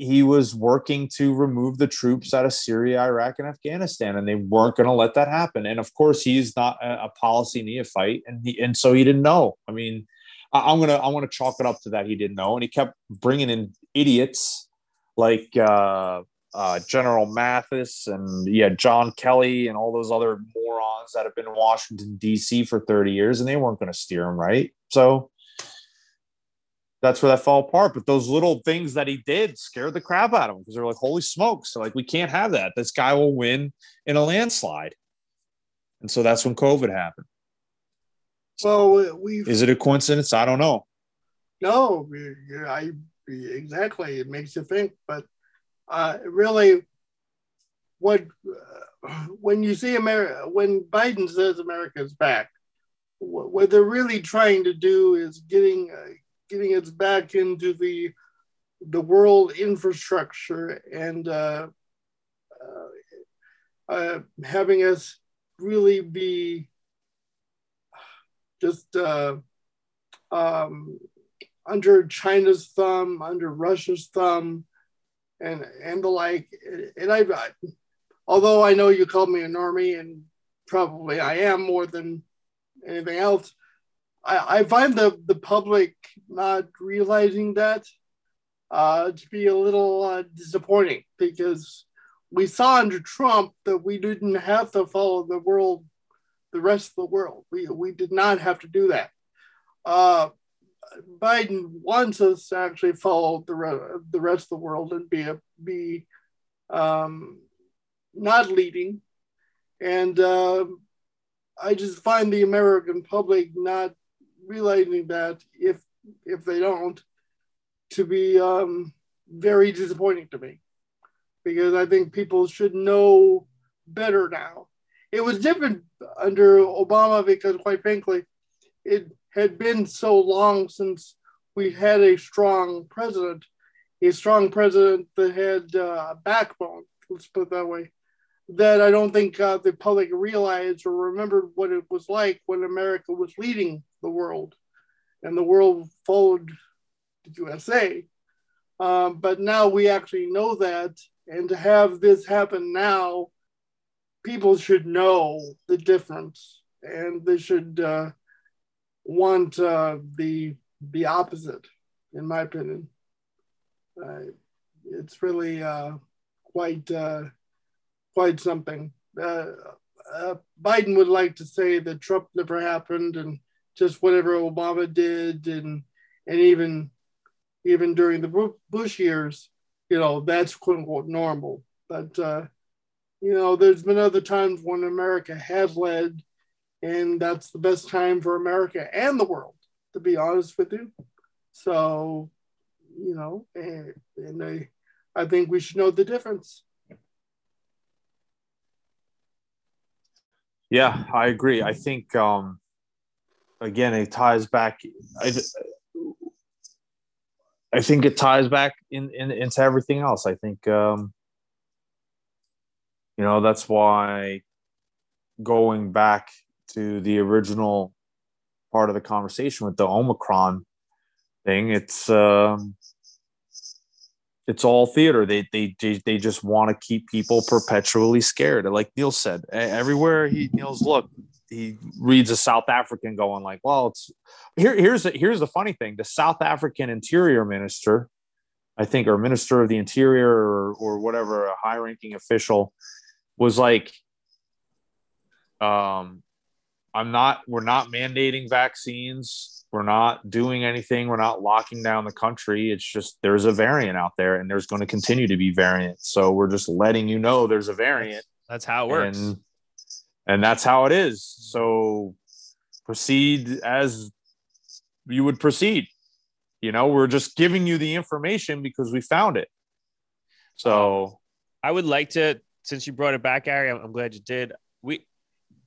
he was working to remove the troops out of Syria, Iraq, and Afghanistan, and they weren't going to let that happen. And of course, he's not a, a policy neophyte, and he, and so he didn't know. I mean, I, I'm gonna I want to chalk it up to that he didn't know, and he kept bringing in idiots like uh, uh, General Mattis and yeah, John Kelly and all those other morons that have been in Washington D.C. for 30 years, and they weren't going to steer him right. So that's where that fell apart. But those little things that he did scared the crap out of him because they're like, "Holy smokes!" So like, we can't have that. This guy will win in a landslide. And so that's when COVID happened. Well, we Is it a coincidence? I don't know. No, I exactly. It makes you think, but uh, really, what uh, when you see America, when Biden says America's back, what, what they're really trying to do is getting uh, getting us back into the the world infrastructure and uh, uh, uh, having us really be just uh, um, under China's thumb, under Russia's thumb, and and the like. And I, I although I know you called me a normie, and probably I am more than anything else. I, I find the, the public not realizing that uh, to be a little uh, disappointing because we saw under Trump that we didn't have to follow the world, the rest of the world. We, we did not have to do that. Uh, Biden wants us to actually follow the, re- the rest of the world and be a, be um, not leading. And um I just find the American public not realizing that if if they don't, to be um, very disappointing to me, because I think people should know better now. It was different under Obama because, quite frankly, it had been so long since we had a strong president, a strong president that had uh, backbone. Let's put it that way that I don't think uh, the public realized or remembered what it was like when America was leading the world and the world followed the USA. Um, but now we actually know that. And to have this happen now, people should know the difference and they should uh, want uh, the, the opposite, in my opinion. Uh, it's really uh, quite uh, quite something. Uh, Biden would like to say that Trump never happened and just whatever Obama did, and and even even during the Bush years, you know, that's quote unquote normal. But uh, you know, there's been other times when America has led, and that's the best time for America and the world, to be honest with you. So, you know, and, and I, I think we should know the difference. Yeah, I agree. I think um again it ties back I I think it ties back in, in into everything else. I think um you know that's why going back to the original part of the conversation with the Omicron thing. It's um, it's all theater. They they they, just want to keep people perpetually scared. Like Neil said, everywhere he Neil's look, he reads a South African going like, "Well, it's here." Here's the, here's the funny thing: the South African Interior Minister, I think, or Minister of the Interior, or or whatever, a high-ranking official, was like, um, "I'm not. We're not mandating vaccines." We're not doing anything. We're not locking down the country. It's just there's a variant out there and there's going to continue to be variants. So we're just letting you know there's a variant. That's, that's how it works. And, and that's how it is. So proceed as you would proceed. You know, we're just giving you the information because we found it. So I would like to, since you brought it back, Gary, I'm, I'm glad you did. We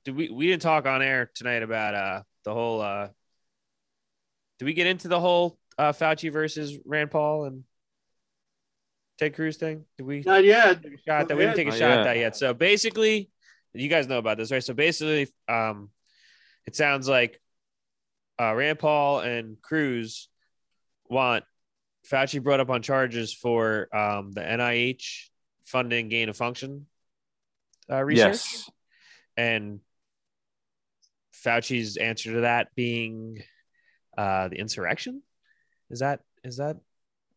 did we we didn't talk on air tonight about uh the whole uh do we get into the whole uh, Fauci versus Rand Paul and Ted Cruz thing? Did we? Not yet. Take a shot that we didn't take a Not shot yet. at that yet. So basically, you guys know about this, right? So basically, um, it sounds like uh, Rand Paul and Cruz want Fauci brought up on charges for um, the NIH funding gain of function uh, research. Yes. And Fauci's answer to that being uh, the insurrection. Is that is that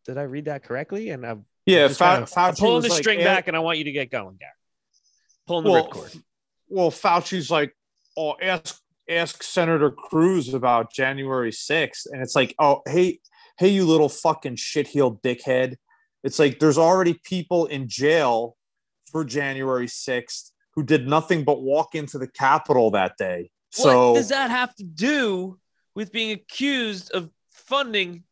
did I read that correctly? And I'm yeah, Fa- kind of, I'm pulling the like, string back, and I want you to get going, Gary. Pulling the well, ripcord. Well, Fauci's like, oh, ask ask Senator Cruz about January 6th. And it's like, oh, hey, hey, you little fucking shitheel dickhead. It's like there's already people in jail for January 6th who did nothing but walk into the Capitol that day. So what does that have to do with being accused of funding,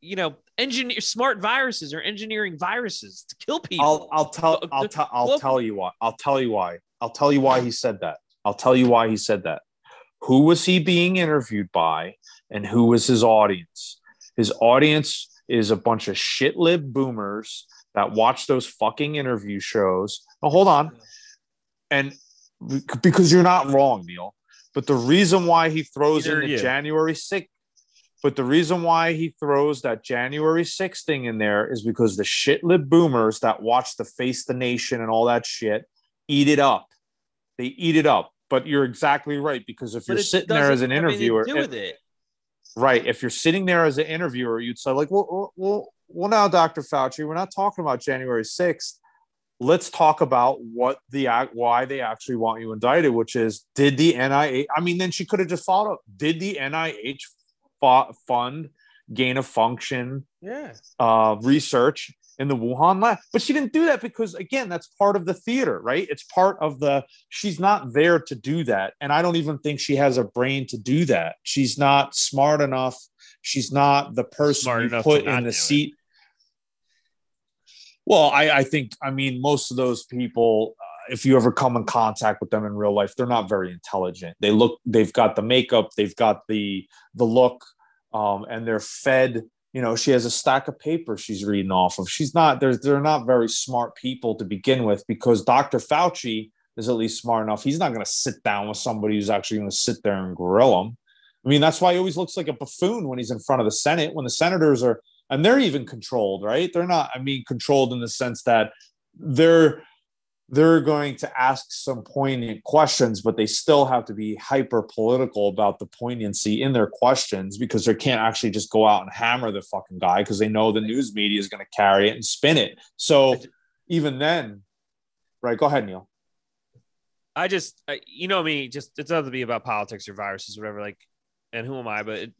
you know, engineer smart viruses or engineering viruses to kill people. I'll, I'll tell I'll, tell I'll tell you why. I'll tell you why. I'll tell you why he said that. I'll tell you why he said that. Who was he being interviewed by and who was his audience? His audience is a bunch of shit lib boomers that watch those fucking interview shows. Now, hold on. And because you're not wrong, Neil. But the reason why he throws Either in the January 6th, but the reason why he throws that January 6th thing in there is because the shit lib boomers that watch the face the nation and all that shit eat it up. They eat it up. But you're exactly right because if but you're sitting there as an interviewer, it, right? If you're sitting there as an interviewer, you'd say like, well, well, well, now, Dr. Fauci, we're not talking about January 6th let's talk about what the why they actually want you indicted, which is did the NIH? I mean, then she could have just followed up. Did the NIH fund gain of function yeah. uh, research in the Wuhan lab? But she didn't do that because, again, that's part of the theater, right? It's part of the. She's not there to do that, and I don't even think she has a brain to do that. She's not smart enough. She's not the person you put in the seat. It well, I, I think, I mean, most of those people, uh, if you ever come in contact with them in real life, they're not very intelligent. They look, they've got the makeup, they've got the the look, um, and they're fed. You know, she has a stack of paper she's reading off of. She's not. They're they're not very smart people to begin with because Dr. Fauci is at least smart enough. He's not going to sit down with somebody who's actually going to sit there and grill him. I mean, that's why he always looks like a buffoon when he's in front of the Senate. When the senators are and they're even controlled, right? They're not, I mean, controlled in the sense that they're they're going to ask some poignant questions, but they still have to be hyper political about the poignancy in their questions because they can't actually just go out and hammer the fucking guy because they know the news media is going to carry it and spin it. So even then, right? Go ahead, Neil. I just, you know me, just it's nothing to be about politics or viruses, or whatever. Like, and who am I? But it,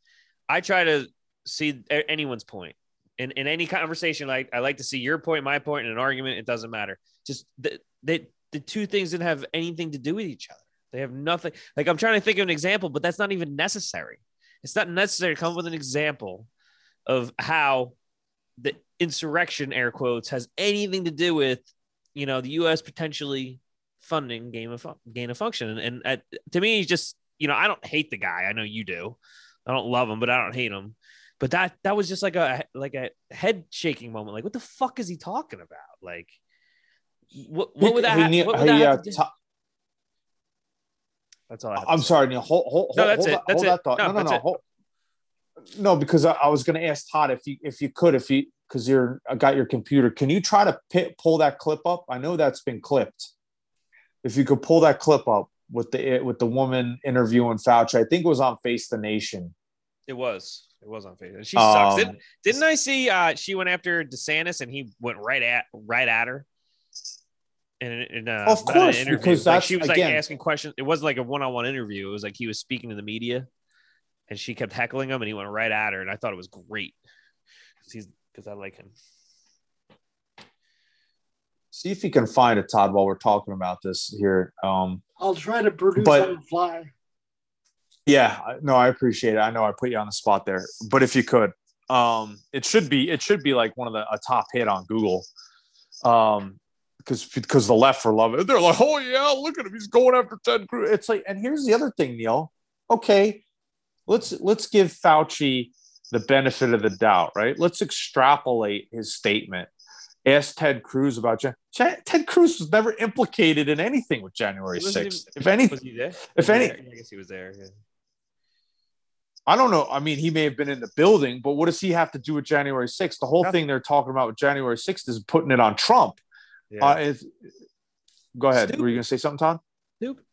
I try to see anyone's point in, in any conversation. Like I like to see your point, my point in an argument. It doesn't matter. Just the, the, the two things didn't have anything to do with each other. They have nothing. Like I'm trying to think of an example, but that's not even necessary. It's not necessary to come up with an example of how the insurrection, air quotes, has anything to do with, you know, the U.S. potentially funding game of gain of function. And, and at, to me, he's just, you know, I don't hate the guy. I know you do. I don't love him, but I don't hate him. But that that was just like a like a head shaking moment. Like, what the fuck is he talking about? Like, what what would that? He, what would that uh, t- That's all. I have I'm say. sorry, Neil. Hold, hold, No, that's hold it. that, That's hold it. that thought. No, No, no, no. Hold, no, because I, I was going to ask Todd if you if you could if you because you're I got your computer. Can you try to pi pull that clip up? I know that's been clipped. If you could pull that clip up with the with the woman interviewing Fauci, I think it was on Face the Nation. It was. It was on Facebook. She sucks. Um, Didn't, didn't I see uh she went after DeSantis and he went right at right at her? In, in, uh, Of not an course, interview. because like that's- she was again- like asking questions. It wasn't like a one-on-one interview. It was like he was speaking to the media, and she kept heckling him, and he went right at her, and I thought it was great because he's because I like him. See if you can find it, Todd, while we're talking about this here. Um, I'll try to produce But- on the fly. Yeah, no, I appreciate it. I know I put you on the spot there, but if you could, um, it should be it should be like one of the a top hit on Google, um, because because the left for love it. They're like, oh yeah, look at him, he's going after Ted Cruz. It's like, and here's the other thing, Neil. Okay, let's let's give Fauci the benefit of the doubt, right? Let's extrapolate his statement. Ask Ted Cruz about Jan- Ted Cruz was never implicated in anything with January sixth. If anything, Was he there? If any-? I guess he was there. Yeah. I don't know. I mean, he may have been in the building, but what does he have to do with January 6th? The whole Nothing. thing they're talking about with January 6th is putting it on Trump. Yeah. Uh, it's, go ahead. Were you going to say something, Tom? Stupid.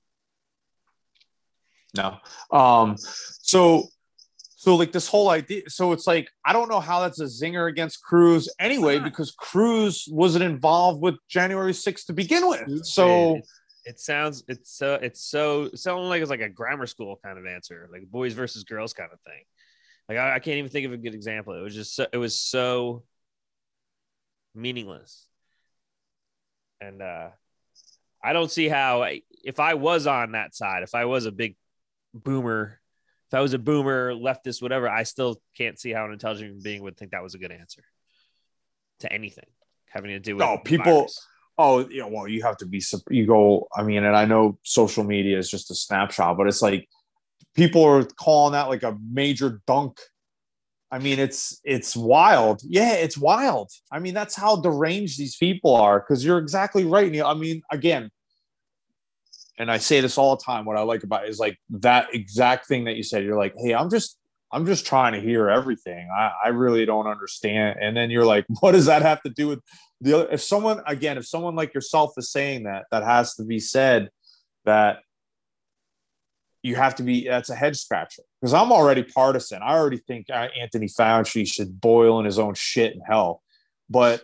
No. Um, so, so like this whole idea. So it's like, I don't know how that's a zinger against Cruz anyway, because Cruz wasn't involved with January 6th to begin with. So, it, it sounds it's so it's so it sounds like it's like a grammar school kind of answer, like boys versus girls kind of thing. Like I, I can't even think of a good example. It was just so, it was so meaningless, and uh I don't see how if I was on that side, if I was a big boomer, if I was a boomer, leftist, whatever, I still can't see how an intelligent human being would think that was a good answer to anything having to do with No, the people- virus. oh, you know, well, you have to be, you go, I mean, and I know social media is just a snapshot, but it's like people are calling that like a major dunk. I mean, it's, it's wild. Yeah, it's wild. I mean, that's how deranged these people are because you're exactly right. Neil. I mean, again, and I say this all the time. What I like about is like that exact thing that you said. You're like, hey, I'm just, I'm just trying to hear everything. I, I really don't understand. And then you're like, what does that have to do with the other? If someone, again, if someone like yourself is saying that, that has to be said that you have to be, that's a head scratcher because I'm already partisan. I already think uh, Anthony Fauci should boil in his own shit in hell. But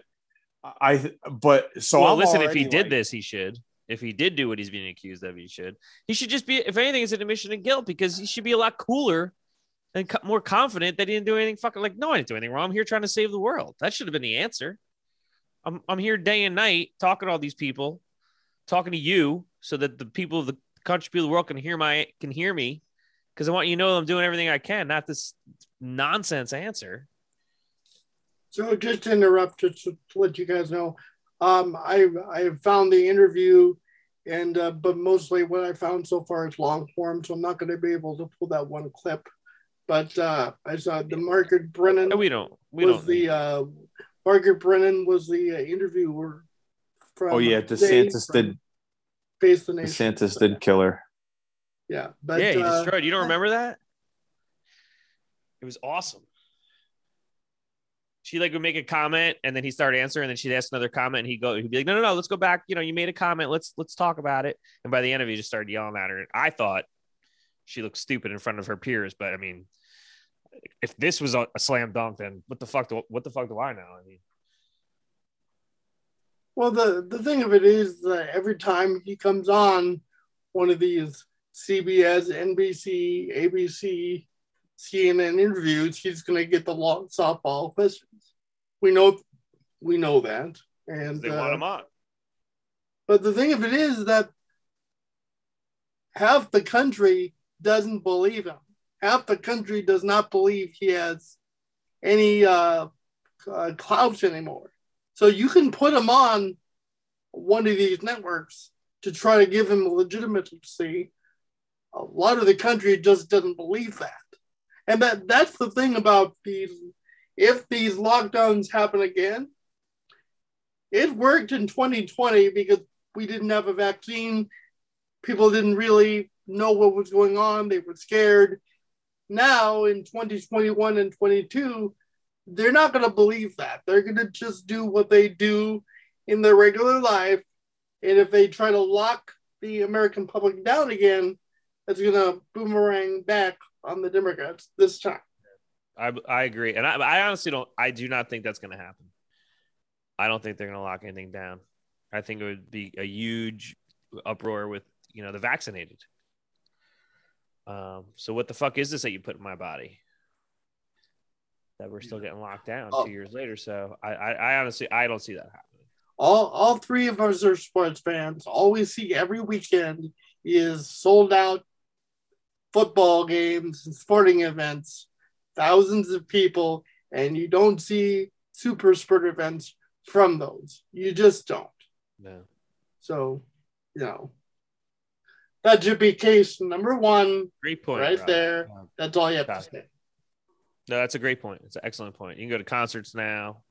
I, but so well, I'm listen, if he did like- this, he should. If he did do what he's being accused of, he should. He should just be, if anything, it's an admission of guilt because he should be a lot cooler and co- more confident that he didn't do anything fucking like, no, I didn't do anything wrong. I'm here trying to save the world. That should have been the answer. I'm, I'm here day and night talking to all these people, talking to you so that the people of the country, people of the world can hear my, can hear me because I want you to know I'm doing everything I can, not this nonsense answer. So just to interrupt, just to let you guys know, um, I I found the interview, and uh, but mostly what I found so far is long form, so I'm not going to be able to pull that one clip. But uh, I saw the Margaret Brennan And we don't, we was don't. the uh, Margaret Brennan was the uh, interviewer. From Oh yeah, Dave DeSantis from did. Face the Nation. DeSantis did kill her. Yeah, but yeah, he uh, destroyed. You don't remember that? It was awesome. She like would make a comment and then he started answering, and then she'd ask another comment, and he'd go, he'd be like, No, no, no, let's go back. You know, you made a comment, let's let's talk about it. And by the end of it, he just started yelling at her. And I thought she looked stupid in front of her peers, but I mean, if this was a, a slam dunk, then what the fuck do what the fuck do I know? I mean, Well, the, the thing of it is that every time he comes on one of these CBS, NBC, ABC, CNN interviews, he's going to get the long softball questions. We know, we know that, and they uh, want him on. but the thing of it is that half the country doesn't believe him. Half the country does not believe he has any uh, uh, clout anymore. So you can put him on one of these networks to try to give him legitimacy. A lot of the country just doesn't believe that. And that that's the thing about these if these lockdowns happen again, it worked in 2020 because we didn't have a vaccine. People didn't really know what was going on. They were scared. Now in 2021 and 22, they're not going to believe that. They're going to just do what they do in their regular life. And if they try to lock the American public down again, it's going to boomerang back on the Democrats this time. I, I agree. And I, I honestly don't, I do not think that's going to happen. I don't think they're going to lock anything down. I think it would be a huge uproar with, you know, the vaccinated. Um, so what the fuck is this that you put in my body? That we're still getting locked down Oh. two years later. So I, I, I honestly, I don't see that happening. All, all three of us are sports fans. All we see every weekend is sold out football games and sporting events, thousands of people, and you don't see super sport events from those. You just don't. No. So, you know, that should be case number one Great point. right Rob. there. That's all you have to say. No, that's a great point. It's an excellent point. You can go to concerts now.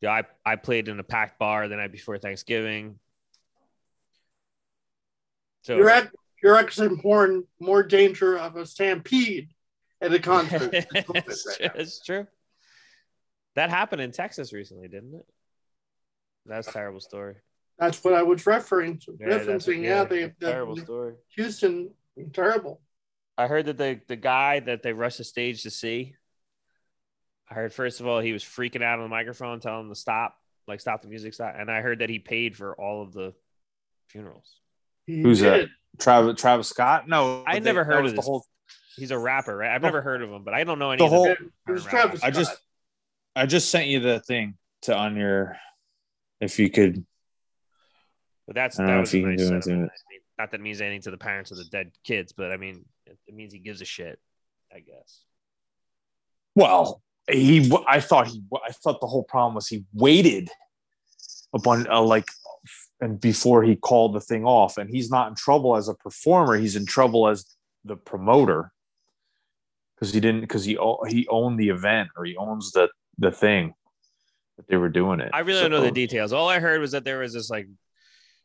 Yeah, I, I played in a packed bar the night before Thanksgiving. So You're at you're actually more in more danger of a stampede at a concert. it's, right true, now. it's true. That happened in Texas recently, didn't it? That's a terrible story. That's what I was referring to. Yeah, referencing. Yeah, they, a terrible the, story. Houston, terrible. I heard that the the guy that they rushed the stage to see. I heard first of all he was freaking out on the microphone, telling them to stop, like stop the music, stop. And I heard that he paid for all of the funerals. He Who's that? did. Travis Travis Scott? No, I they- never heard was of the this. whole. He's a rapper, right? I've never heard of him, but I don't know any the of whole- the was Travis I just I just sent you the thing to on your. If you could, But that's don't that was a nice do anything sentiment. with I mean, not that it means anything to the parents of the dead kids, but I mean, it, means he gives a shit. I guess. well, he. I thought he. I thought the whole problem was he waited a bunch, uh, like, and before he called the thing off, and he's not in trouble as a performer. He's in trouble as the promoter because he didn't because he he owned the event or he owns the the thing that they were doing it. I really don't know the details. All I heard was that there was this like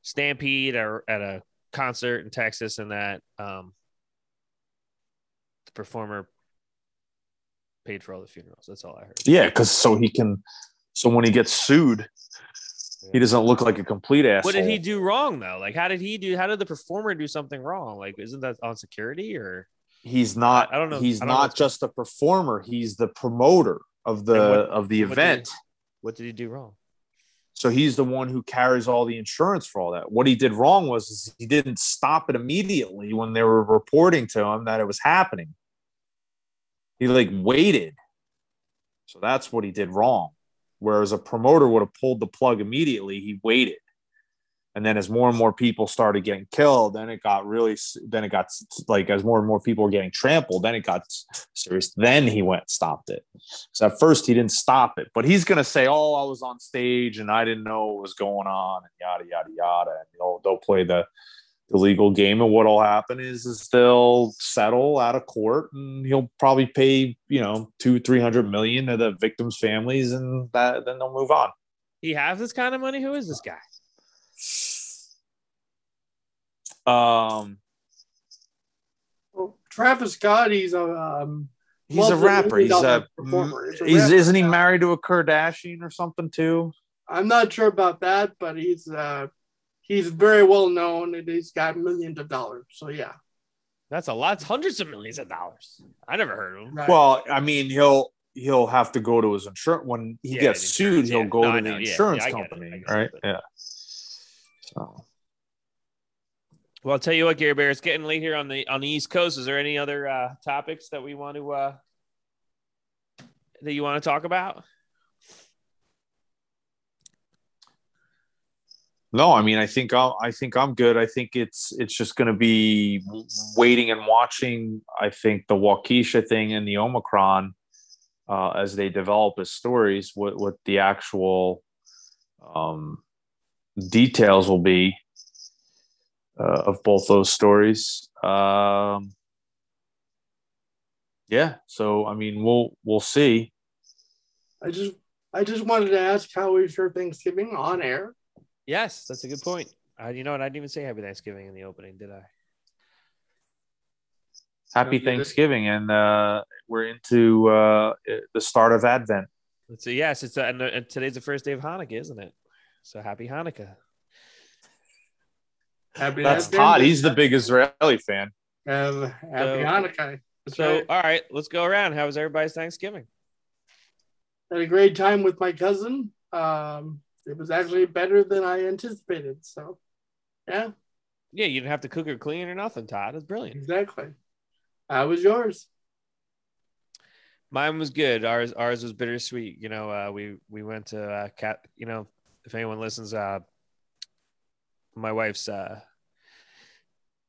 stampede or at a concert in Texas, and that um, the performer paid for all the funerals. That's all I heard. Yeah, because so he can. So when he gets sued, he doesn't look like a complete asshole. What did he do wrong though? Like, how did he do? How did the performer do something wrong? Like, isn't that on security or? He's not. I don't know- He's don't not what's- just a performer. He's the promoter of the what- of the what did event. What did he do wrong? So he's the one who carries all the insurance for all that. What he did wrong was is he didn't stop it immediately when they were reporting to him that it was happening. He like waited. So that's what he did wrong. Whereas a promoter would have pulled the plug immediately, he waited. And then as more and more people started getting killed, then it got really then it got like as more and more people were getting trampled, then it got serious. Then he went stopped it. So at first he didn't stop it, but he's gonna say, "Oh, I was on stage and I didn't know what was going on," and yada yada yada. And they'll they'll play the the legal game, and what'll happen is is they'll settle out of court, and he'll probably pay you know two three hundred million to the victims' families, and that then they'll move on. He has this kind of money? Who is this guy? Um, Well, Travis Scott, he's a um, he's a rapper. He's a multi-million-dollar performer. He's a he's rapper. isn't he married to a Kardashian or something too? I'm not sure about that, but he's uh, he's very well known and he's got millions of dollars. So yeah, That's a lot. It's hundreds of millions of dollars. I never heard of him. right. Well, I mean, he'll he'll have to go to his insurance when he Yeah, gets sued. insurance, He'll yeah. go No, to know, the insurance yeah, I company, I get it, right? Yeah. So Well, I'll tell you what, Gary Bear, it's getting late here on the on the East Coast. Is there any other uh, topics that we want to uh, that you want to talk about? No, I mean, I think I'm, I think I'm good. I think it's it's just going to be waiting and watching. I think the Waukesha thing and the Omicron uh, as they develop as stories, what what the actual um, details will be uh, of both those stories. Um, yeah, so I mean, we'll we'll see. I just I just wanted to ask how was your Thanksgiving on air? Yes, that's a good point. Uh, you know what? I didn't even say Happy Thanksgiving in the opening, did I? Happy Sounds good. Thanksgiving, and uh, we're into uh, the start of Advent. So yes, it's uh, and, uh, and today's the first day of Hanukkah, isn't it? So happy Hanukkah. Happy That's Advent. Todd. He's the big Israeli fan. Um, happy So- Hanukkah. That's So right. all right, let's go around. How was everybody's Thanksgiving? Had a great time with my cousin. Um, it was actually better than I anticipated. So, yeah, Yeah, you didn't have to cook or clean or nothing, Todd. It's brilliant. exactly. How was yours? Mine was good. Ours ours was bittersweet. You know, uh, we we went to uh, cat. You know, if anyone listens, uh, my wife's uh,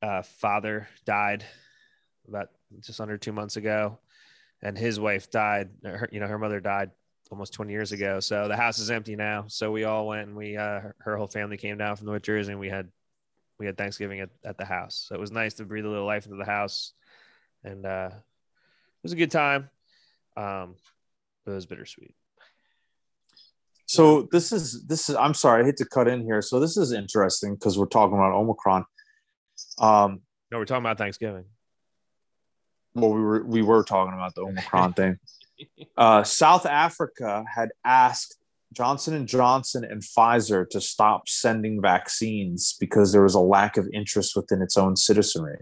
uh, father died about just under two months ago, and his wife died. Her, you know, her mother died almost 20 years ago. So the house is empty now. So we all went and we uh, her- whole family came down from North Jersey, and we had we had Thanksgiving at, at the house. So it was nice to breathe a little life into the house, and uh, it was a good time. Um, but it was bittersweet. So this is this is. I'm sorry, I hate to cut in here. So this is interesting because we're talking about Omicron. Um, No, we're talking about Thanksgiving. well, we were we were talking about the Omicron thing. Uh, South Africa had asked Johnson and Johnson and Pfizer to stop sending vaccines because there was a lack of interest within its own citizenry.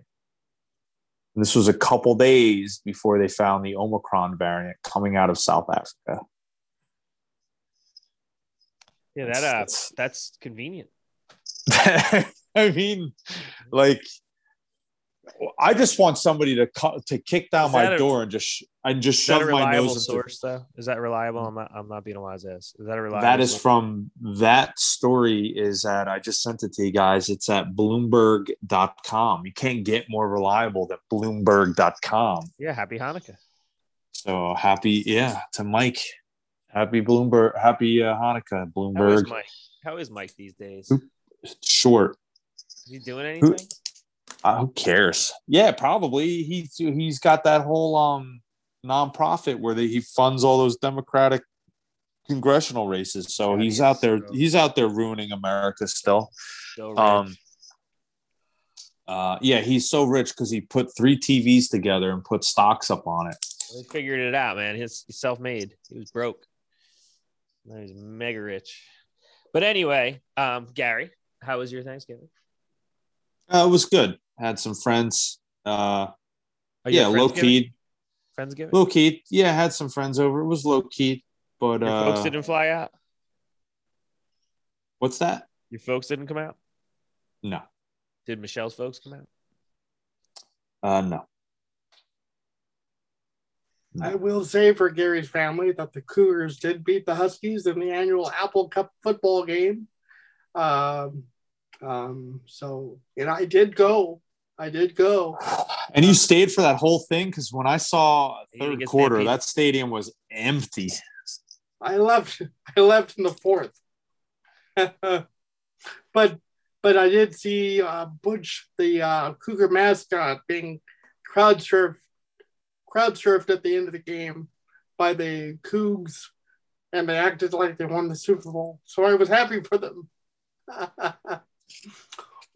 And this was a couple days before they found the Omicron variant coming out of South Africa. Yeah, that uh, That's- that's convenient. I mean, like, I just want somebody to cu- to kick down my a- door and just sh- and just shove my nose into source, though? Is that reliable? I'm not. I'm not being a wise ass. Is that a reliable? That is source? from that story is that I just sent it to you guys. It's at bloomberg.com. You can't get more reliable than bloomberg.com. Yeah. Happy Hanukkah. So happy, yeah, to Mike. Happy Bloomberg, happy uh, Hanukkah, How is Bloomberg. Mike? How is Mike these days? Short. Is he doing anything? Uh, who cares? Yeah, probably. He's he's got that whole um nonprofit where they, he funds all those Democratic congressional races. So Yeah, he's he's out there. so- He's out there ruining America still. So. Um, uh, yeah, he's so rich because he put three TVs together and put stocks up on it. he figured it out, man. He's, he's self-made. He was broke. He's mega rich. But anyway, um, Gary, how was your Thanksgiving? Uh, it was good. Had some friends. Uh, Oh, yeah, had low Friendsgiving? key. Friendsgiving. Low key. Yeah, had some friends over. It was low key, but Your folks uh, didn't fly out. what's that? Your folks didn't come out. No, Did Michelle's folks come out? uh, no. I will say for Gary's family that the Cougars did beat the Huskies in the annual Apple Cup football game. Um, um, so, and I did go. I did go. And you stayed for that whole thing because when I saw third quarter, that stadium was empty. I left. I left in the fourth. but but I did see uh, Butch, the uh, Cougar mascot, being crowd surfed, crowd surfed at the end of the game by the Cougs, and they acted like they won the Super Bowl. So I was happy for them.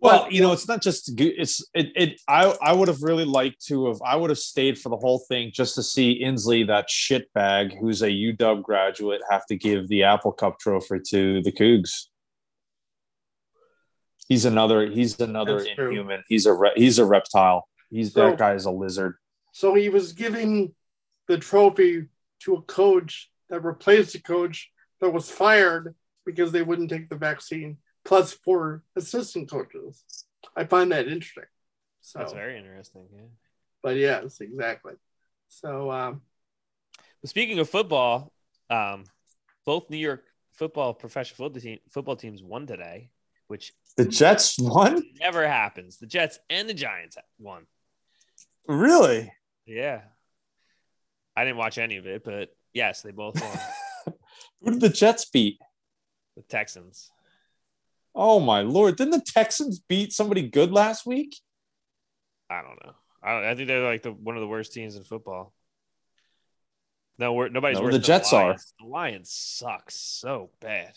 Well, Well, you know, it's not just good. It's it. it I I would have really liked to have. I would have stayed for the whole thing just to see Inslee, that shitbag, who's a UW graduate, have to give the Apple Cup trophy to the Cougs. He's another. He's another inhuman. He's a re, he's a reptile. He's So- that guy is a lizard. so he was giving the trophy to a coach that replaced a coach that was fired because they wouldn't take the vaccine, plus four assistant coaches. I find that interesting. So, That's very interesting. Yeah. but yes, exactly. So, um, speaking of football, um, both New York football professional football, team, football teams won today, which The Jets won. never happens. The Jets and the Giants won. Really? Yeah. I didn't watch any of it, but yes, they both won. Who did the Jets beat? the Texans. Oh my lord! Didn't the Texans beat somebody good last week? I don't know. I, don't, I think they're like the one of the worst teams in football. No, we're, nobody's No, worse the Jets are. The Lions suck so bad.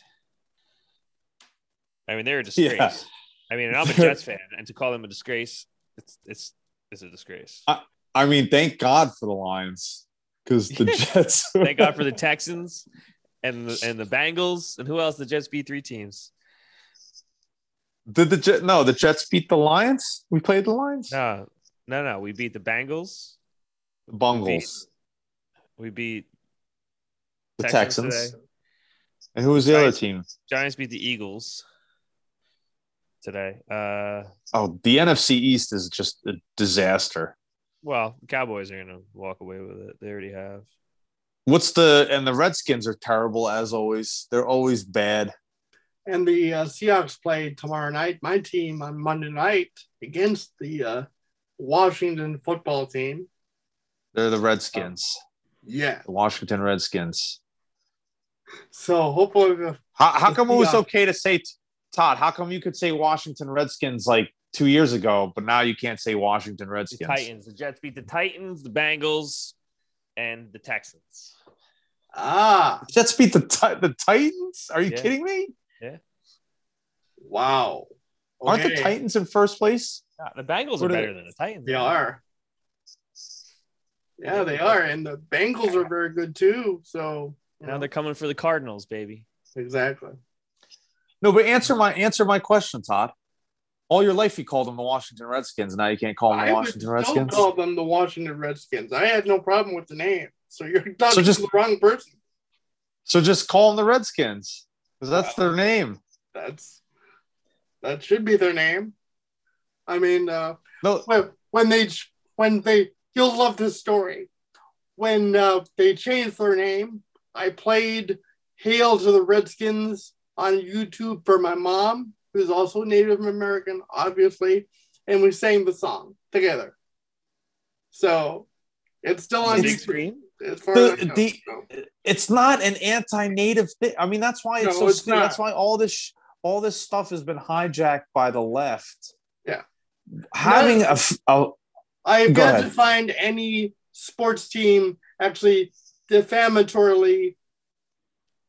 I mean, they're a disgrace. Yeah. I mean, I'm a Jets fan, and to call them a disgrace, it's it's it's a disgrace. I- I mean, thank God for the Lions because the Jets. Thank God for the Texans and the, and the Bengals and who else? The Jets beat three teams. Did the Jet? No, the Jets beat the Lions. We played the Lions. No, no, no. We beat the Bengals. The Bungles. We beat The Texans Texans. And who was the other team? Giants beat the Eagles today. Uh, Oh, the NFC East is just a disaster. well, Cowboys are gonna walk away with it. They already have. What's the and the Redskins are terrible as always. They're always bad. And the uh, Seahawks play tomorrow night. My team on Monday night against the uh, Washington football team. They're the Redskins, Yeah. the Washington Redskins. So hopefully, How, how come it was okay to say Todd? How come you could say Washington Redskins like two years ago, but now you can't say Washington The Redskins? Titans. The Jets beat the Titans, the Bengals, and the Texans. ah, Jets beat the Ti- the Titans? Are you Yeah. kidding me? Wow. Aren't the Titans in first place? Uh, the Bengals What are are better they? than the Titans. They are. Yeah, they are. And the Bengals are very good too. So, you Now know, they're coming for the Cardinals, baby. exactly. No, but answer my answer my question, Todd. All your life you called them the Washington Redskins. Now you can't call them the I would Washington still Redskins. call them the Washington Redskins. I had no problem with the name. So you're talking just- to the wrong person. So just call them the Redskins because that's their name. That's that should be their name. I mean, uh, No, when, they when they you'll love this story. When uh, they changed their name, I played "Hail to the Redskins" on YouTube for my mom, who's also Native American, obviously, and we sang the song together. So it's still on Big YouTube. screen. As far as The- know. the- So, it's not an anti-native thing. I mean, that's why it's No, so. it's. That's why all this sh- all this stuff has been hijacked by the left. Yeah. having a, f- a I've Go yet ahead. to find any sports team actually defamatorily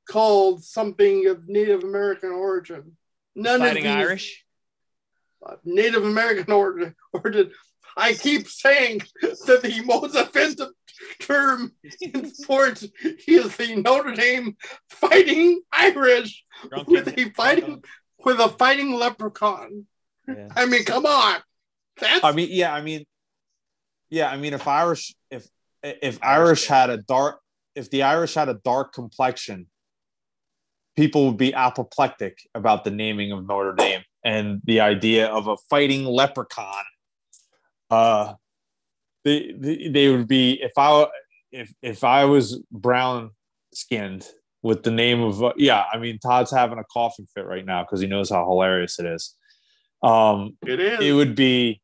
called something of Native American origin. None Fighting of these Irish. Uh, Native American origin. origin. I keep saying that the most offensive term in sports is the Notre Dame Fighting Irish Drunk with a fighting with a fighting leprechaun. Yeah. I mean, come on. That's I mean, yeah, I mean, yeah, I mean, if Irish, if if Irish Irish had a dark, if the Irish had a dark complexion, people would be apoplectic about the naming of Notre Dame and the idea of a fighting leprechaun. Uh, they they, they would be if I if if I was brown skinned with the name of uh, yeah, I mean, Todd's having a coughing fit right now because he knows how hilarious it is. Um, it is. it would be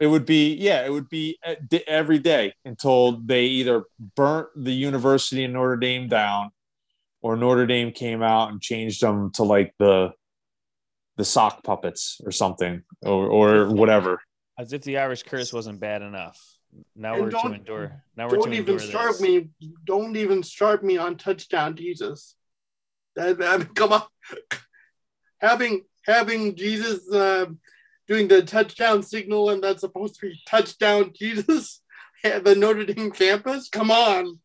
it would be yeah it would be uh, every day until they either burnt the university in notre dame down or notre dame came out and changed them to like the the sock puppets or something or or whatever As if the Irish curse wasn't bad enough. Now And we're to endure. Now we're don't to even endure start this. me don't even start me on touchdown jesus that, that- come on having having jesus uh, doing the touchdown signal and that's supposed to be touchdown jesus at the notre dame campus come on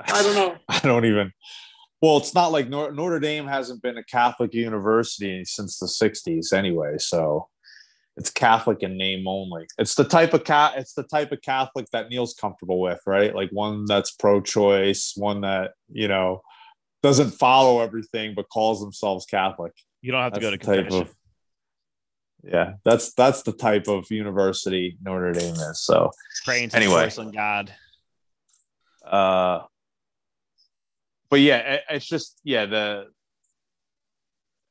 i don't know i don't even well it's not like Nor- notre dame hasn't been a catholic university since the 60s anyway so it's catholic in name only it's the type of cat it's the type of catholic that neil's comfortable with right like one that's pro-choice one that you know doesn't follow everything but calls themselves catholic You don't have to go to That's confession. of- yeah that's that's the type of university notre dame is so Praying to Anyway. porcelain god. uh but yeah it, it's just yeah the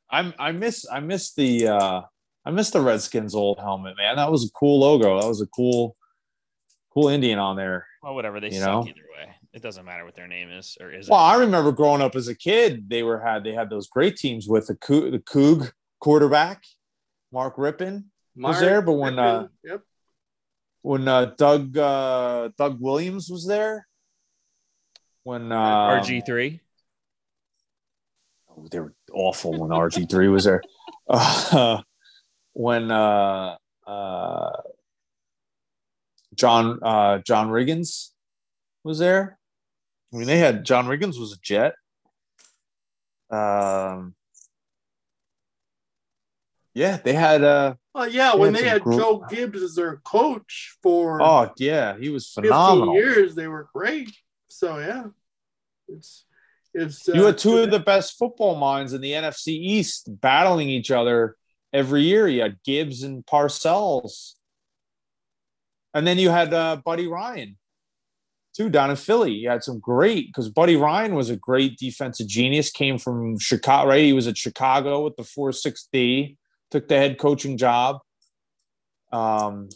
i'm i miss i miss the uh i miss the redskins old helmet man that was a cool logo that was a cool cool indian on there Well, whatever. They You suck know? either way. It doesn't matter what their name is or isn't. well i remember growing up as a kid they were had they had those great teams with the Coug, the Coug quarterback mark rypien Was there, but when, uh, yep when uh doug uh doug williams was there when uh RG3. Oh, they were awful when RG3 was there. Uh, when uh, uh, John uh, John Riggins was there. I mean, they had John Riggins was a Jet. Um, yeah, they had. Uh, Well, yeah, They when had they had Joe Gibbs as their coach for oh yeah, he was 15 phenomenal. years, they were great. So yeah, it's it's You uh, had two of the best football minds in the NFC East battling each other every year. You had Gibbs and Parcells. And then you had uh, Buddy Ryan, too, down in Philly. You had some great, because Buddy Ryan was a great defensive genius, came from Chicago, right? He was at Chicago with the 4 6D, took the head coaching job um,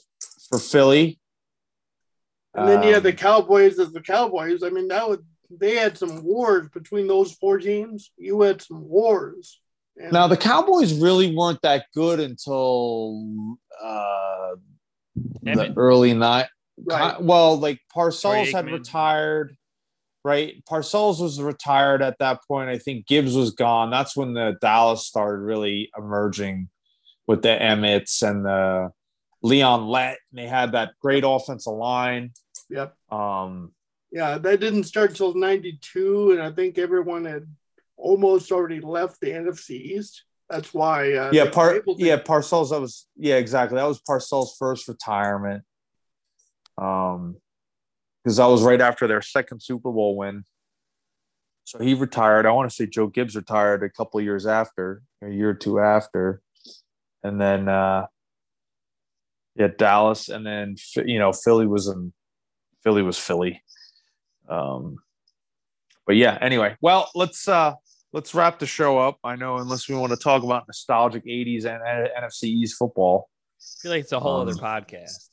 for Philly. And then you had the Um, Cowboys as the Cowboys. I mean, that would they had some wars between those four teams. You had some wars. And Now the Cowboys really weren't that good until uh, the early night. right. Well, like Parcells had retired, right? Parcells was retired at that point. I think Gibbs was gone. That's when the Dallas started really emerging with the Emmitts and the Leon Lett. And they had that great offensive line. Yep. Um, Yeah, that didn't start till '92, and I think everyone had almost already left the NFC East. That's why. Uh, yeah, they Par- to- yeah, Parcells. That was yeah, exactly. That was Parcells' first retirement. Um, because that was right after their second Super Bowl win. So he retired. I want to say Joe Gibbs retired a couple of years after, a year or two after, and then uh, yeah, Dallas, and then you know Philly was in Philly was Philly. Um, but yeah, anyway, well, let's uh let's wrap the show up. I know, unless we want to talk about nostalgic '80s and uh, NFC East football, I feel like it's a whole Um, other podcast.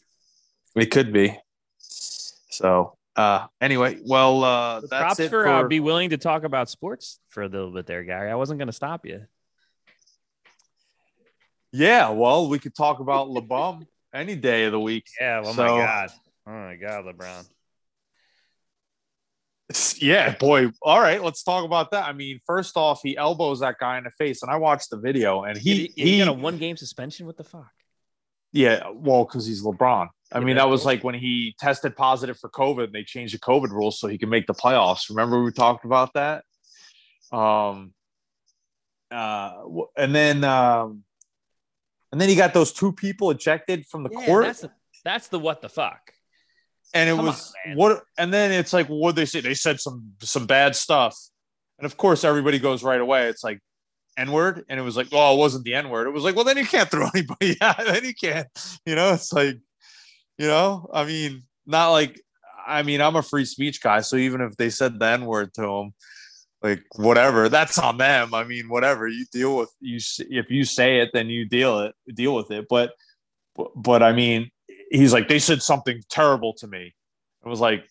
it could be. So, uh, anyway, well, uh, that's Props it for, for, uh, be willing to talk about sports for a little bit there, Gary. I wasn't going to stop you. yeah. Well, we could talk about LeBum any day of the week. Yeah. Oh So- my god. Oh my god, LeBron. Yeah, boy. All right, let's talk about that. I mean, first off, he elbows that guy in the face, and I watched the video, and he He, he, he, got a one game suspension. What the fuck? yeah, well, because he's LeBron. I Yeah, mean, that was like when he tested positive for COVID. And they changed the COVID rules so he can make the playoffs. Remember we talked about that. Um, uh, and then um, and then he got those two people ejected from the Yeah, court. that's the, that's the what the fuck. And it Come was on, what and then it's like what they say? They said some some bad stuff. And of course everybody goes right away. It's like n-word? And it was like well it wasn't the n-word. It was like well then you can't throw anybody out. Then you can't you know it's like you know i mean not like i mean i'm a free speech guy. So even if they said the n-word to him like whatever that's on them. I mean whatever. You deal with you if you say it then you deal it deal with it. But but, but i mean he's like they said something terrible to me. I was like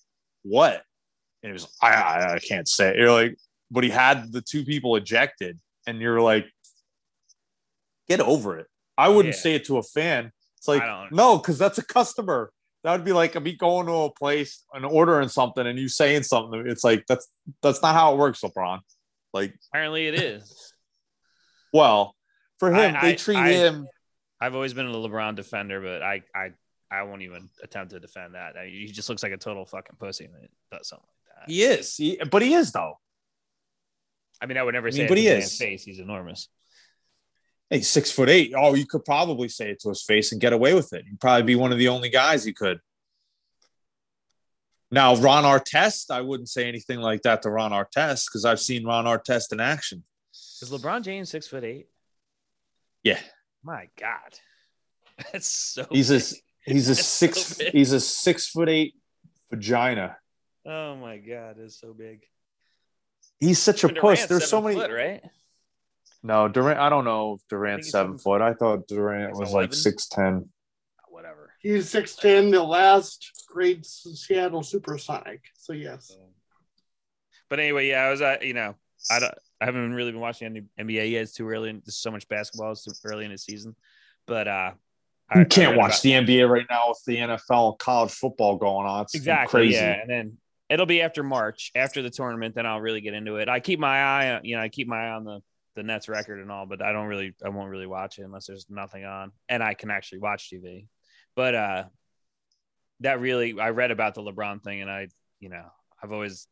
what? And he was I, I i can't say it. you're like but he had the two people ejected and you're like get over it. I wouldn't Yeah. say it to a fan. It's like no because that's a customer. That would be like me going to a place and ordering something and you saying something. It's like that's that's not how it works lebron. Like Apparently, it is. well for him I- they treat I- him I've always been a LeBron defender, but I I I won't even attempt to defend that. I- He just looks like a total fucking pussy when he does something like that. he is he, but he is though I mean, I would never I say mean, it but to he is. face. He's enormous. Hey, six foot eight. Oh, you could probably say it to his face and get away with it. You'd probably be one of the only guys you could. Now, Ron Artest, I wouldn't say anything like that to Ron Artest because I've seen Ron Artest in action. Is LeBron James six foot eight? Yeah, My God, that's so. he's big. He's a six so he's a six foot eight vagina. Oh my God, it's so big. He's such a Kevin puss. There's so many. foot, right? No, Durant. I don't know if Durant's seven seven foot. I thought Durant was 11? like six ten. Whatever. He's six ten, the last great Seattle Supersonic. So yes, But anyway, yeah, I was, uh, you know, I don't, I haven't really been watching any NBA yet. It's too early. and There's so much basketball. It's too early in the season. But uh, I- You I can't read watch about- the NBA right now with the NFL and college football going on. It's exactly crazy. yeah and then it'll be after march after the tournament then i'll really get into it i keep my eye on you know i keep my eye on the the nets record and all but i don't really i won't really watch it unless there's nothing on and i can actually watch tv but uh that really I read about the LeBron thing, and I, you know, I've always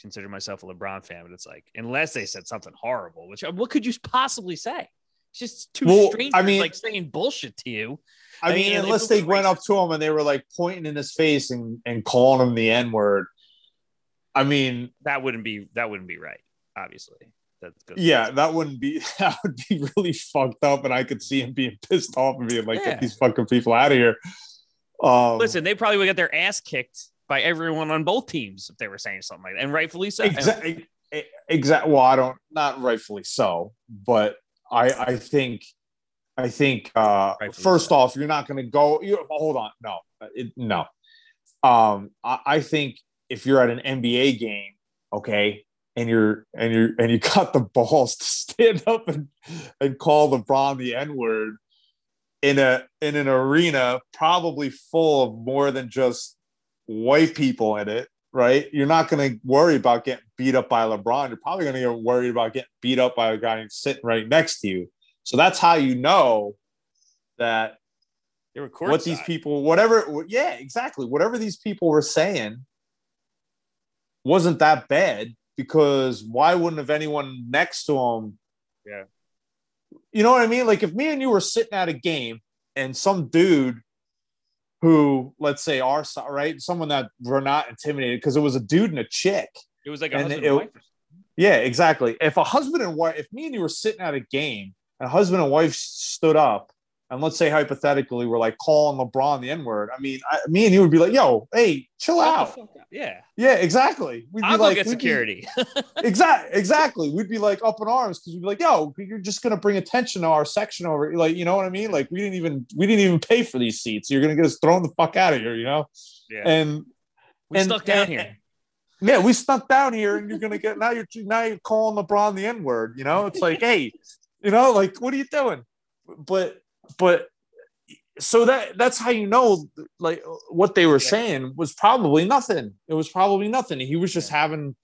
considered myself a LeBron fan, but it's like unless they said something horrible, which what could you possibly say? Just two Well, strangers I mean- like saying bullshit to you. I, I mean, mean, unless they went up to him and they were like pointing in his face and, and calling him the N word. I mean, That wouldn't be that wouldn't be right. Obviously, that's good. yeah, that wouldn't be that would be really fucked up, and I could see him being pissed off and being like, Yeah. "Get these fucking people out of here." Um, Listen, they probably would get their ass kicked by everyone on both teams if they were saying something like that, and rightfully so. exactly, exactly. Well, I don't, not rightfully so, but I, I think, I think. uh First off, you're not going to go. You hold on, no, it, no. Um, I, I think if you're at an NBA game, okay, and you're and you're and you got the balls to stand up and and call LeBron the N word in a in an arena probably full of more than just white people in it, right? You're not going to worry about getting beat up by LeBron. You're probably going to get worried about getting beat up by a guy sitting right next to you. So that's how you know that They were what these people, whatever, yeah, exactly, whatever these people were saying wasn't that bad because why wouldn't have anyone next to them? Yeah. You know what I mean? Like if me and you were sitting at a game and some dude who, let's say, our right, someone that we're not intimidated because it was a dude and a chick. It was like a and husband it- and wife. Yeah, exactly. If a husband and wife, if me and you were sitting at a game and a husband and wife stood up, and let's say hypothetically we're like calling LeBron the N word, I mean, I, me and you would be like, "Yo, hey, chill out." Shut the fuck up. Yeah, Yeah, exactly. We'd be I'll like, go get security. exactly, exactly. We'd be like up in arms because we'd be like, "Yo, you're just gonna bring attention to our section over." Like, you know what I mean? Like, we didn't even we didn't even pay for these seats. You're gonna get us thrown the fuck out of here, you know? yeah, And we and- stuck down and- here. Yeah, we snuck down here, and you're gonna get now. You're now you're calling LeBron the N word. You know, it's like, hey, you know, like what are you doing? But but so that that's how you know, like what they were Yeah. saying was probably nothing. It was probably nothing. He was just having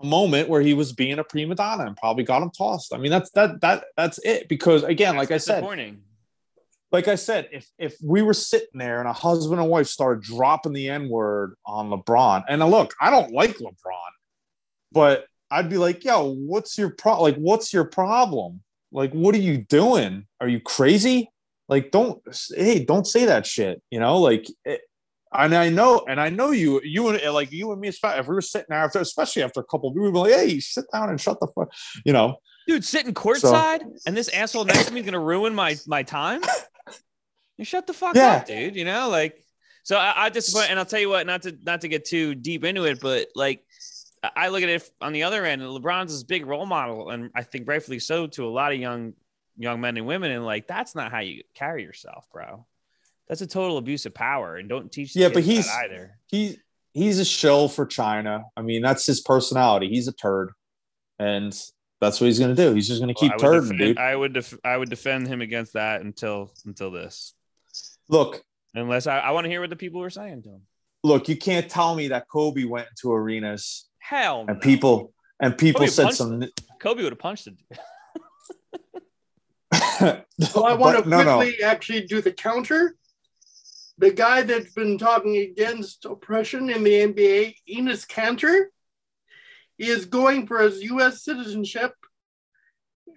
a moment where he was being a prima donna and probably got him tossed. I mean, that's that that that's it. Because again, like I said. Like I said, if if we were sitting there and a husband and wife started dropping the N word on LeBron, and look, I don't like LeBron, but I'd be like, yo, what's your pro? Like, what's your problem? Like, what are you doing? Are you crazy? Like, don't hey, don't say that shit. You know, like. It, and I know, and I know you, you and like you and me, if we were sitting there after, especially after a couple, we would be like, "Hey, sit down and shut the fuck," you know. Dude, sitting courtside and this asshole next to me is gonna ruin my my time. You shut the fuck Yeah. up, dude. You know, like so I, I disappoint and I'll tell you what, not to not to get too deep into it, but like I- look at it on the other end, LeBron's this big role model, and I think rightfully so to a lot of young young men and women. And like that's not how you carry yourself, bro. That's a total abuse of power, and don't teach. Yeah, but he's- either. he he's a shill for China. I mean, that's his personality. He's a turd, and that's what he's gonna do. He's just gonna keep Well, I turding, defend, dude. I would def- I would defend him against that until until this. Look, Unless I, I want to hear what the people were saying to him. look, you can't tell me that Kobe went into arenas Hell, and no. people and people Kobe said punched some. Kobe would have punched it. Well, I want to But no, no. quickly actually do the counter. The guy that's been talking against oppression in the NBA, Enes Kanter, is going for his U.S. citizenship,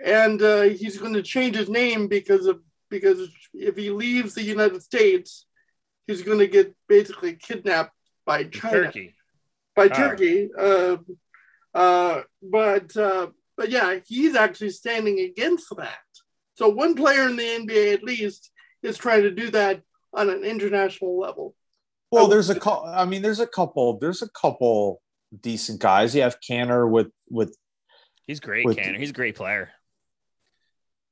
and uh, he's going to change his name because of because if he leaves the United States, he's going to get basically kidnapped by China Turkey. by Oh. Turkey. Uh, uh, but uh, but yeah, he's actually standing against that. So one player in the NBA at least is trying to do that on an international level. Well, there's a couple. I mean, there's a couple. There's a couple decent guys. You have Kanter with with He's great, With- Kanter. He's a great player.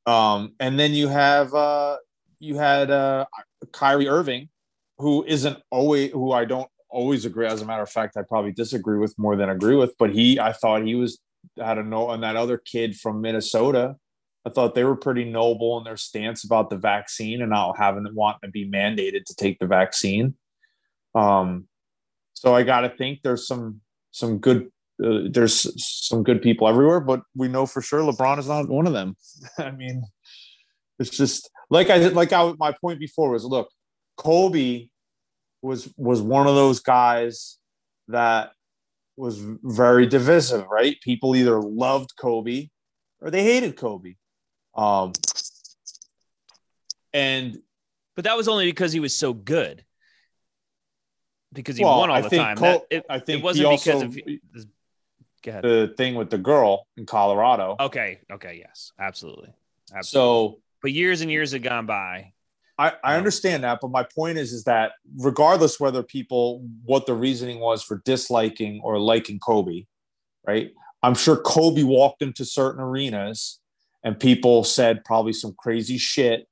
Um, and then you have uh, you had uh, Kyrie Irving, who isn't always who I don't always agree. As a matter of fact, I probably disagree with more than agree with. But he, I thought he was had a note on that other kid from Minnesota. I thought they were pretty noble in their stance about the vaccine and not having wanting to be mandated to take the vaccine. Um, so I got to think there's some some good uh, there's some good people everywhere, but we know for sure LeBron is not one of them. I mean, it's just like I like I my point before was look, Kobe was was one of those guys that was very divisive, right? People either loved Kobe or they hated Kobe. Um, and but that was only because he was so good. Because he Well, won all I the time. Col- That- it, I think it wasn't because also- of this- Go ahead. the thing with the girl in Colorado. Okay. Okay. Yes. Absolutely. Absolutely. So but years and years had gone by. I, I Yeah. understand that, but my point is, is that regardless whether people what the reasoning was for disliking or liking Kobe, right? I'm sure Kobe walked into certain arenas and people said probably some crazy shit.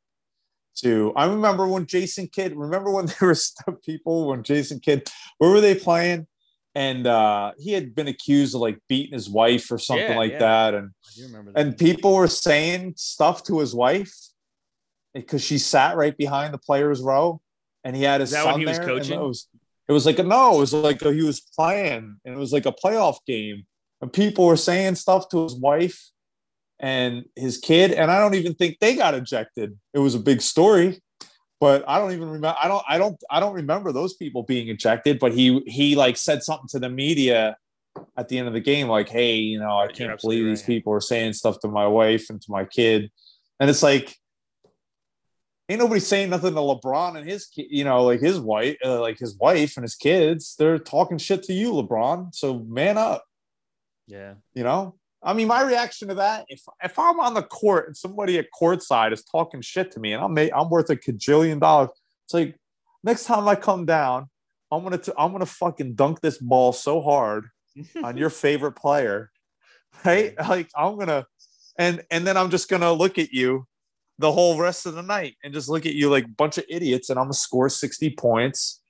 To I remember when Jason Kidd, remember when there were people when Jason Kidd, where were they playing? And uh, he had been accused of like beating his wife or something Yeah, like yeah. that, and I do remember that. and people were saying stuff to his wife because she sat right behind the players row and he had his son he there, and coaching? it was it was like a no it was like a, he was playing and it was like a playoff game and people were saying stuff to his wife and his kid and i don't even think they got ejected it was a big story but i don't even remember i don't i don't i don't remember those people being ejected but he he like said something to the media at the end of the game like hey you know i can't believe these people are saying stuff to my wife and to my kid. And it's like ain't nobody saying nothing to lebron and his you know like his wife uh, like his wife and his kids. They're talking shit to you lebron so man up. Yeah. you know i mean my reaction to that if if i'm on the court and somebody at courtside is talking shit to me and i'm i'm worth a cajillion dollars it's like next time i come down i'm gonna t- i'm gonna fucking dunk this ball so hard on your favorite player right? Like i'm gonna and and then i'm just gonna look at you the whole rest of the night and just look at you like a bunch of idiots and i'm gonna score 60 points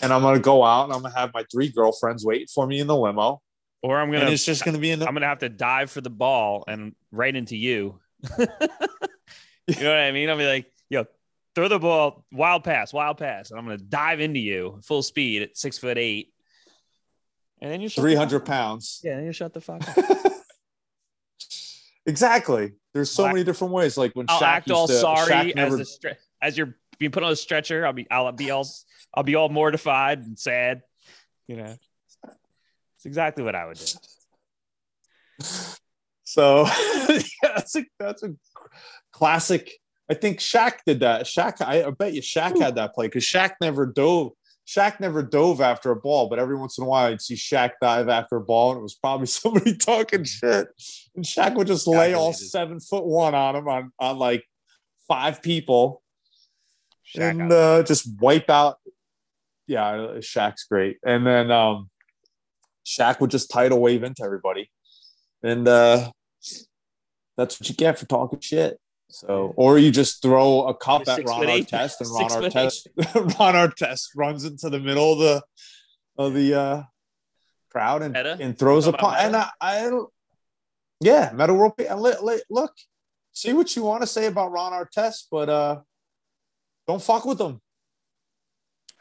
and i'm gonna go out and i'm gonna have my three girlfriends waiting for me in the limo Or I'm gonna it's just gonna be in the I'm gonna have to dive for the ball and right into you. you know what I mean? I'll be like, yo, throw the ball, wild pass, wild pass, and I'm gonna dive into you full speed at six foot eight. And then you shut the 300 pounds Yeah, then you shut the fuck up. exactly there's so I'll many different ways like when I'll Shaq act all to, sorry Shaq as a stre- as you're being put on a stretcher. I'll be I'll be all I'll be all mortified and sad. You know, it's exactly what I would do. So yeah, that's a that's a classic. I think Shaq did that. Shaq, I, I bet you Shaq had that play because Shaq never dove. Shaq never dove after a ball, but every once in a while I'd see Shaq dive after a ball, and it was probably somebody talking shit. And Shaq would just lay all seven foot one on him on on like five people Shaq and uh, just wipe out. Yeah, Shaq's great. And then um, Shaq would just tidal wave into everybody, and uh, that's what you get for talking shit. So, or you just throw a cup at Ron. Artest, and Ron Six Artest, Ron Artest runs into the middle of the of the uh, crowd and, Metta? and throws a pop. And I, I, yeah, Metta World. And look, see what you want to say about Ron Artest, but uh, don't fuck with him.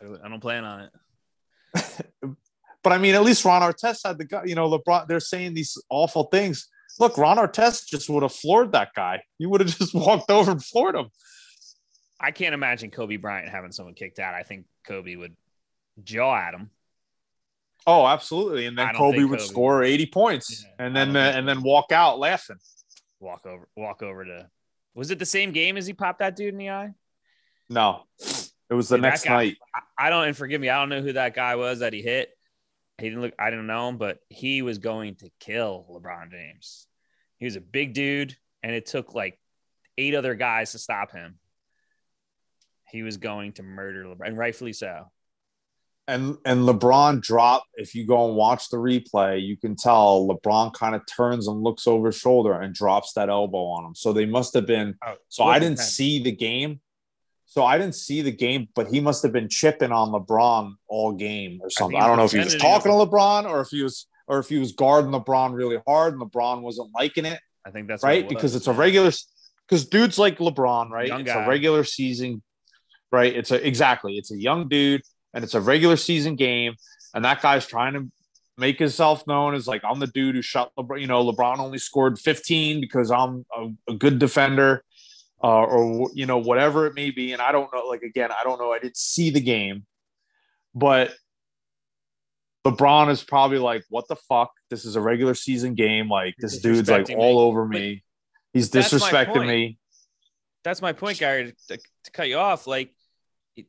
I don't plan on it. But I mean, at least Ron Artest had the guy. You know, LeBron. They're saying these awful things. Look, Ron Artest just would have floored that guy. He would have just walked over and floored him. I can't imagine Kobe Bryant having someone kicked out. I think Kobe would jaw at him. Oh, absolutely. And then Kobe would Kobe- score 80 points Yeah, and then uh, and then walk out laughing. Walk over, walk over to. Was it the same game as he popped that dude in the eye? No. It was the Dude, next guy- night. I, I don't. And forgive me, I don't know who that guy was that he hit. He didn't look. I didn't know him, but he was going to kill LeBron James. He was a big dude, and it took like eight other guys to stop him. He was going to murder LeBron, and rightfully so. And and LeBron dropped. If you go and watch the replay, you can tell LeBron kind of turns and looks over his shoulder and drops that elbow on him. So they must have been Oh, So I didn't see the game. So I didn't see the game, but he must have been chipping on LeBron all game or something. he I, don't know if he was talking to LeBron or if he was or if he was guarding LeBron really hard and LeBron wasn't liking it, I think that's right? it Because it's a regular because dudes like LeBron, right? Young it's guy. a regular season, right? It's a exactly, it's a young dude and it's a regular season game, and that guy's trying to make himself known as like I'm the dude who shot LeBron. You know, LeBron only scored 15 because I'm a, a good defender, uh, or you know whatever it may be. And I don't know. Like again, I don't know. I didn't see the game, but LeBron is probably like, "What the fuck? This is a regular season game. Like this dude's like all me." over me. He's disrespecting me." That's my point, Gary. To, to cut you off, like,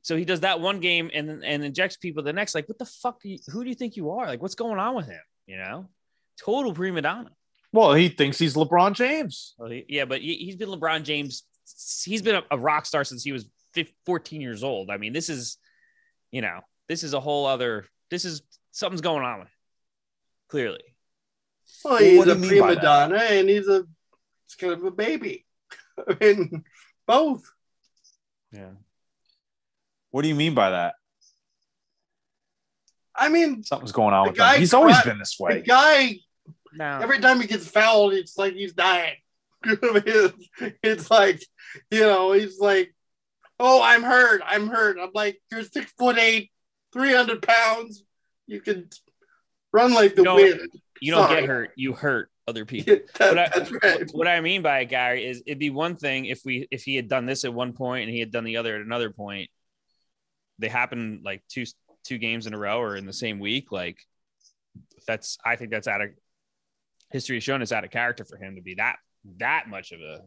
so he does that one game and then- and injects people the next. Like, what the fuck? Do you, who do you think you are? Like, what's going on with him? You know, total prima donna. Well, he thinks he's LeBron James. Well, he- yeah, but he, he's been LeBron James. He's been a, a rock star since he was 15, 14 years old. I mean, this is, you know, this is a whole other. This is something's going on with him. Clearly, Well, Well, he's a you mean by prima donna and he's a it's kind of a baby. I mean, both. yeah. What do you mean by that? I mean, Something's going on The with him. guy He's always been this way. the way. guy Now, every time he gets fouled, it's like he's dying. it's, it's like, you know, he's like, "Oh, I'm hurt. I'm hurt." I'm like, "You're six foot eight, three hundred pounds. You can run like the You wind." you don't sorry. get hurt. You hurt other people. That- What I- that's right. what I mean by it, Gary, is it'd be one thing if we if he had done this at one point and he had done the other at another point. They happen like two two games in a row or in the same week. Like that's I think that's out of history has shown it's out of character for him to be that that much of a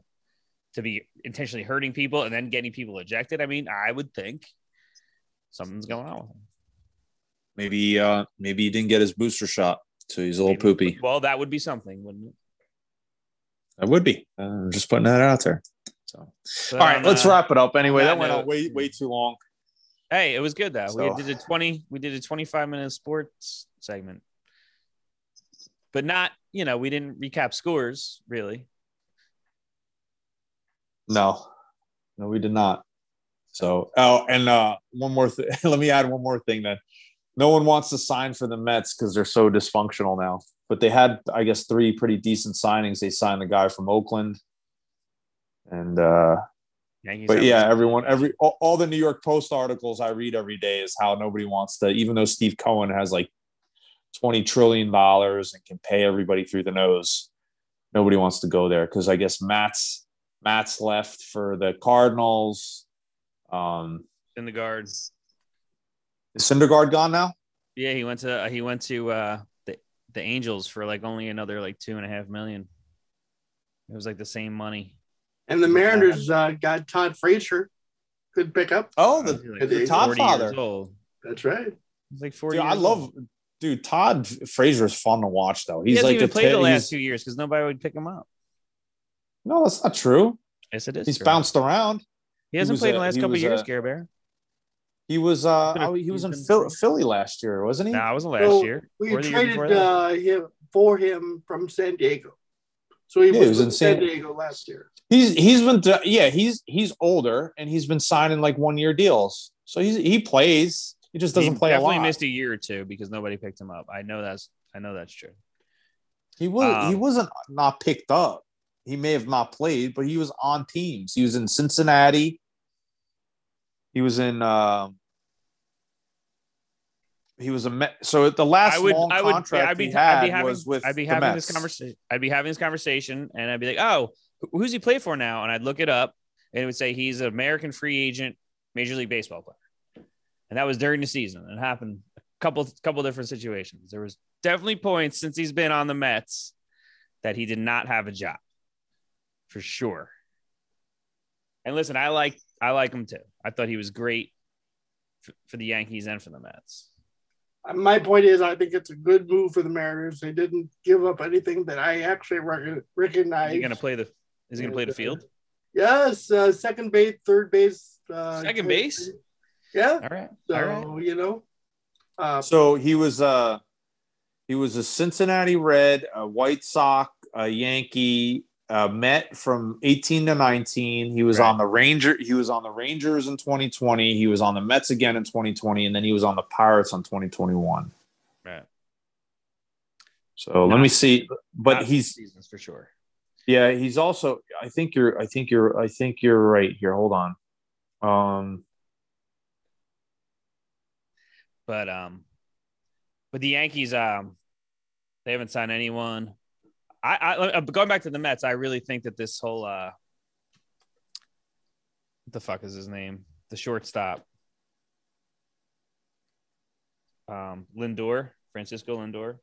to be intentionally hurting people and then getting people ejected. I mean, I would think something's going on with him. Maybe uh maybe he didn't get his booster shot, so he's a little Maybe- poopy. Well, that would be something, wouldn't it? That would be. Uh, I'm just putting that out there. So, But all right, on, let's uh, wrap it up. Anyway, that that went on way way too long. Hey, it was good though. So- we did a 20, we did a 25 minute sports segment. But not, you know, we didn't recap scores really. No, no, we did not. So, oh, and uh, one more thing. Let me add one more thing. Then, no one wants to sign for the Mets because they're so dysfunctional now. But they had, I guess, three pretty decent signings. They signed the guy from Oakland, and uh, Yankees but yeah, everyone, every all, all the New York Post articles I read every day is how nobody wants to, even though Steve Cohen has like twenty trillion dollars and can pay everybody through the nose, nobody wants to go there because I guess Matz Matz left for the Cardinals. Um, in the guard. is Syndergaard gone now? Yeah, he went to he went to uh the, the Angels for like only another like two and a half million. It was like the same money. And the Mariners uh, got Todd Frazier. Good pickup. Oh, He's the, like the Todd father. old. That's right. He's like 40 Dude, I love, old. dude. Todd Frazier is fun to watch though. He He's hasn't like even a played the last two years because nobody would pick him up. No, that's not true. Yes, it is. He's true. bounced around. He hasn't was played in the last couple years, a- Care Bear. He was uh He's been oh, he was in been- Phil- Philly last year, wasn't he? No, it wasn't last So, year. We Or the year traded uh, him for him from San Diego. So he Yeah, was, he was in in San San- Diego last year. He's he's been d- yeah he's he's older and he's been signing like one year deals. So he's he plays. He just doesn't he play a definitely lot. missed a year or two because nobody picked him up. I know that's I know that's true. he was he Um, wasn't not picked up. He may have not played, but he was on teams. He was in Cincinnati. He was in. um he was a Met. So at the last I would, long I would, contract I'd be, he had I'd be having, was with I'd be having this conversation. I'd be having this conversation, and I'd be like, "Oh, who's he play for now?" And I'd look it up, and it would say he's an American free agent, Major League Baseball player, and that was during the season. It happened a couple, couple different situations. There was definitely points since he's been on the Mets that he did not have a job, for sure. And listen, I like, I like him too. I thought he was great for, for the Yankees and for the Mets. Uh, My point is, I think it's a good move for the Mariners. They didn't give up anything that I actually recognize. he gonna play the? Is he gonna play the field? Yes, uh, second base, third base. Uh, Second base? Yeah. All right. So All right. you know, uh, So he was uh he was a Cincinnati Red, a White Sox, a Yankee, a Met from 18 to 19. He was Right. on the Ranger. He was on the Rangers in 2020. He was on the Mets again in 2020, and then he was on the Pirates on 2021. Right. So let me see. But he's seasons for sure. yeah, he's also. I think you're. I think you're. I think you're right here. Hold on. Um. But um, but the Yankees um, they haven't signed anyone. I, I uh, going back to the Mets. I really think that this whole uh, what the fuck is his name? The shortstop. um, Lindor, Francisco Lindor.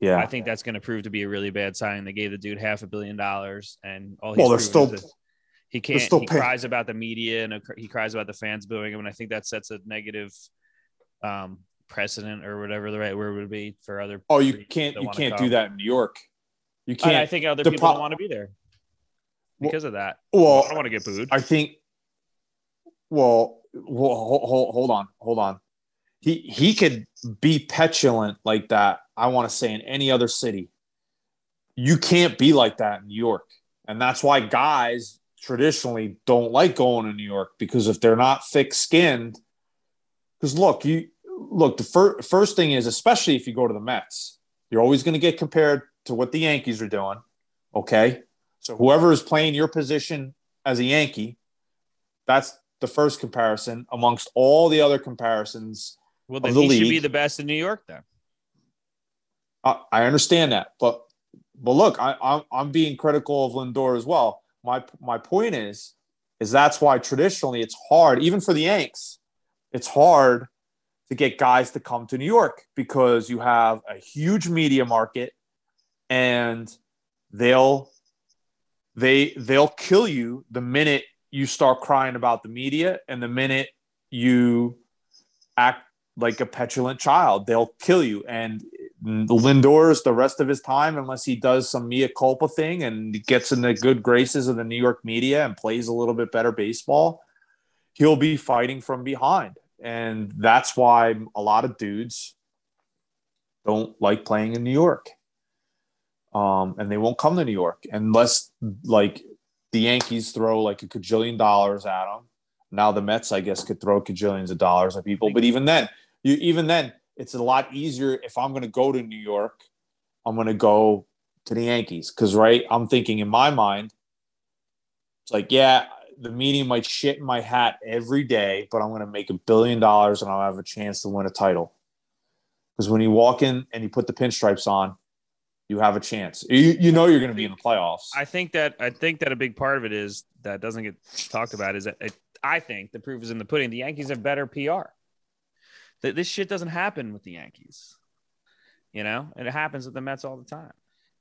Yeah. I think that's going to prove to be a really bad sign. They gave the dude half a billion dollars, and all he's Well, they're proven is still- he can't. still he paying- cries about the media and he cries about the fans booing him, and I think that sets a negative um, precedent or whatever the right word would be for other. oh, you can't you can't do that in New York. You And I can't. think other people pro- don't want to be there Well- because of that. well, I don't want to get booed. I think. Well, well hold, hold, hold on, hold on. He he could be petulant like that. I want to say in any other city. You can't be like that in New York, and that's why guys traditionally don't like going to New York because if they're not thick-skinned, because look, you look the fir- first thing is especially if you go to the Mets, you're always going to get compared to what the Yankees are doing. Okay, so whoever is playing your position as a Yankee, that's the first comparison amongst all the other comparisons. well, then the he should be the best in New York, then. I, I understand that, but but look, I, I'm I'm being critical of Lindor as well. My my point is is that's why traditionally it's hard, even for the Yanks, it's hard to get guys to come to New York because you have a huge media market, and they'll they they'll kill you the minute you start crying about the media and the minute you act like a petulant child. They'll kill you. And Lindor's the rest of his time unless he does some mea culpa thing and gets in the good graces of the New York media and plays a little bit better baseball he'll be fighting from behind. And that's why a lot of dudes don't like playing in New York um, and they won't come to New York unless like the Yankees throw like a cajillion dollars at them. Now the Mets, I guess, could throw cajillions of dollars at people, but even then, you even then, it's a lot easier if I'm going to go to New York. I'm going to go to the Yankees because right, I'm thinking in my mind, it's like yeah, the media might shit in my hat every day, but I'm going to make a billion dollars and I'll have a chance to win a title. Because when you walk in and you put the pinstripes on, you have a chance. You, you know you're going to be in the playoffs. I think that I think that a big part of it is that doesn't get talked about is that it, I think the proof is in the pudding. The Yankees have better PR. That this shit doesn't happen with the Yankees, you know, and it happens with the Mets all the time.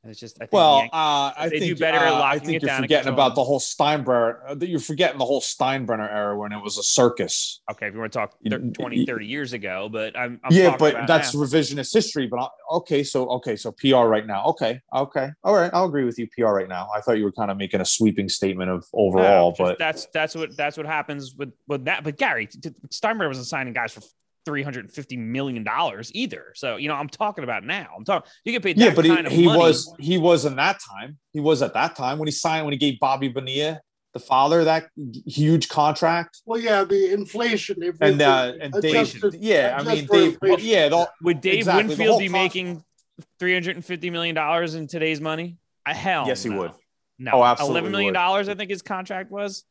It's just I think Well, Yankees- uh, I they do think better at uh, I think you're down forgetting about the whole Steinbrenner. uh, You're forgetting the whole Steinbrenner era when it was a circus. okay, if you want to talk thir- You- 20, 30 years ago, but I'm, I'm yeah, but that's now. revisionist history. But I, okay, so okay, so PR right now. Okay, okay, all right, I'll agree with you. PR right now. I thought you were kind of making a sweeping statement of overall, just but that's that's what that's what happens with with that. But Gary Steinbrenner wasn't signing guys for three hundred and fifty million dollars either. So you know, I'm talking about now. I'm talking. You get paid. yeah, that but he, of he money. was he was in that time. He was at that time when he signed when he gave Bobby Bonilla, the father, that huge contract. Well, yeah, the inflation. if And it's uh, and Dave, adjusted- yeah, I mean Dave, inflation. yeah, the, Would Dave Exactly, Winfield be con- making three hundred and fifty million dollars in today's money? A hell, Yes, he would. No, Oh, absolutely 11 million dollars, I think his contract was.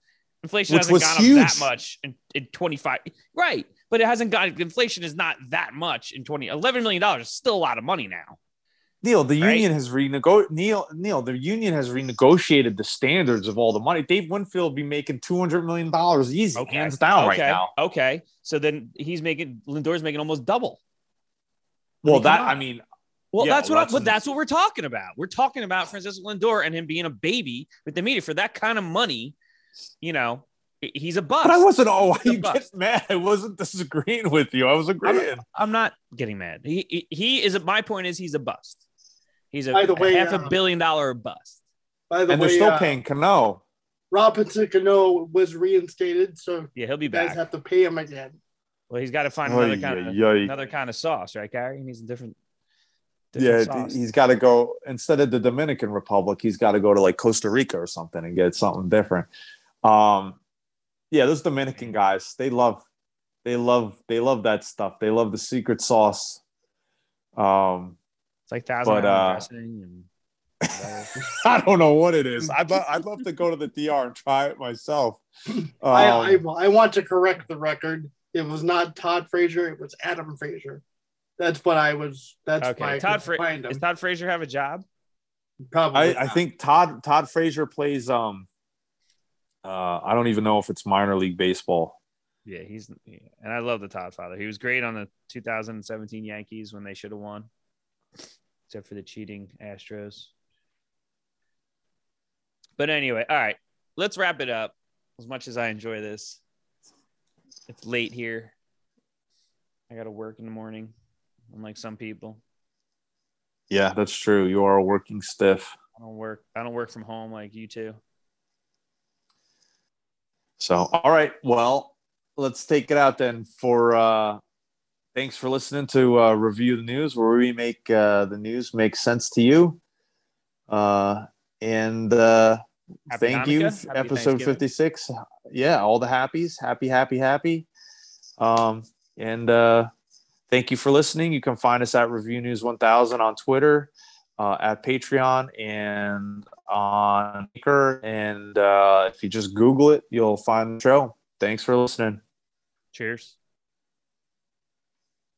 Inflation Which hasn't was gone up that much in, in 25. Right. But it hasn't got inflation is not that much in 20. 11 million dollars is still a lot of money now. Neil, the Right? union has renegotiated. Neil, Neil, the union has renegotiated the standards of all the money. Dave Winfield be making two hundred million dollars easy, Okay. hands down, right okay. now. Okay. So then he's making Lindor's making almost double. Well, mean, that. I mean, Well, Yeah, that's what that's but that's what we're talking about. We're talking about Francisco Lindor and him being a baby with the media for that kind of money. You know, he's a bust. but I wasn't. Oh, why He's you get mad? I wasn't disagreeing with you. I was agreeing. I'm not getting mad. He he, he is. My point is he's a bust. He's a, By the way, half uh, a billion dollar bust. By the and way, they're still uh, paying Cano. Robinson Cano was reinstated, so Yeah, he'll be you guys back. have to pay him again. Well, he's got to find Oy, another kind of oy, oy. another kind of sauce, right, Gary? He needs a different. Yeah, sauce. he's got to go instead of the Dominican Republic. He's got to go to like Costa Rica or something and get something different. Um, yeah, those Dominican guys, they love, they love, they love that stuff. They love the secret sauce. Um, It's like thousand But, uh, dressing and I don't know what it is. I'd, lo- I'd love to go to the DR and try it myself. Um, I, I I want to correct the record. It was not Todd Frazier. It was Adam Frazier. That's what I was. That's okay. why Todd could Fra- find him. does Todd Frazier have a job? Probably. I, I think Todd Todd Frazier plays. Um, uh, I don't even know if it's minor league baseball. Yeah, he's yeah. and I love the Todd father. He was great on the 2017 Yankees when they should have won, except for the cheating Astros. But anyway, all right, let's wrap it up. As much as I enjoy this, it's late here. I got to work in the morning, unlike some people. Yeah, that's true. You are a working stiff. I don't work. I don't work from home like you two. So, all right. Well, let's take it out then. For uh, thanks for listening to uh, review the news, where we make uh, the news make sense to you. Uh, and uh, Happy thank Hanukkah. you, Happy episode fifty six. Yeah, all the happies, happy, happy, happy. Um, and uh, thank you for listening. You can find us at Review News One Thousand on Twitter, uh, at Patreon, and on Anchor. And uh, if you just Google it, you'll find the show. Thanks for listening. Cheers.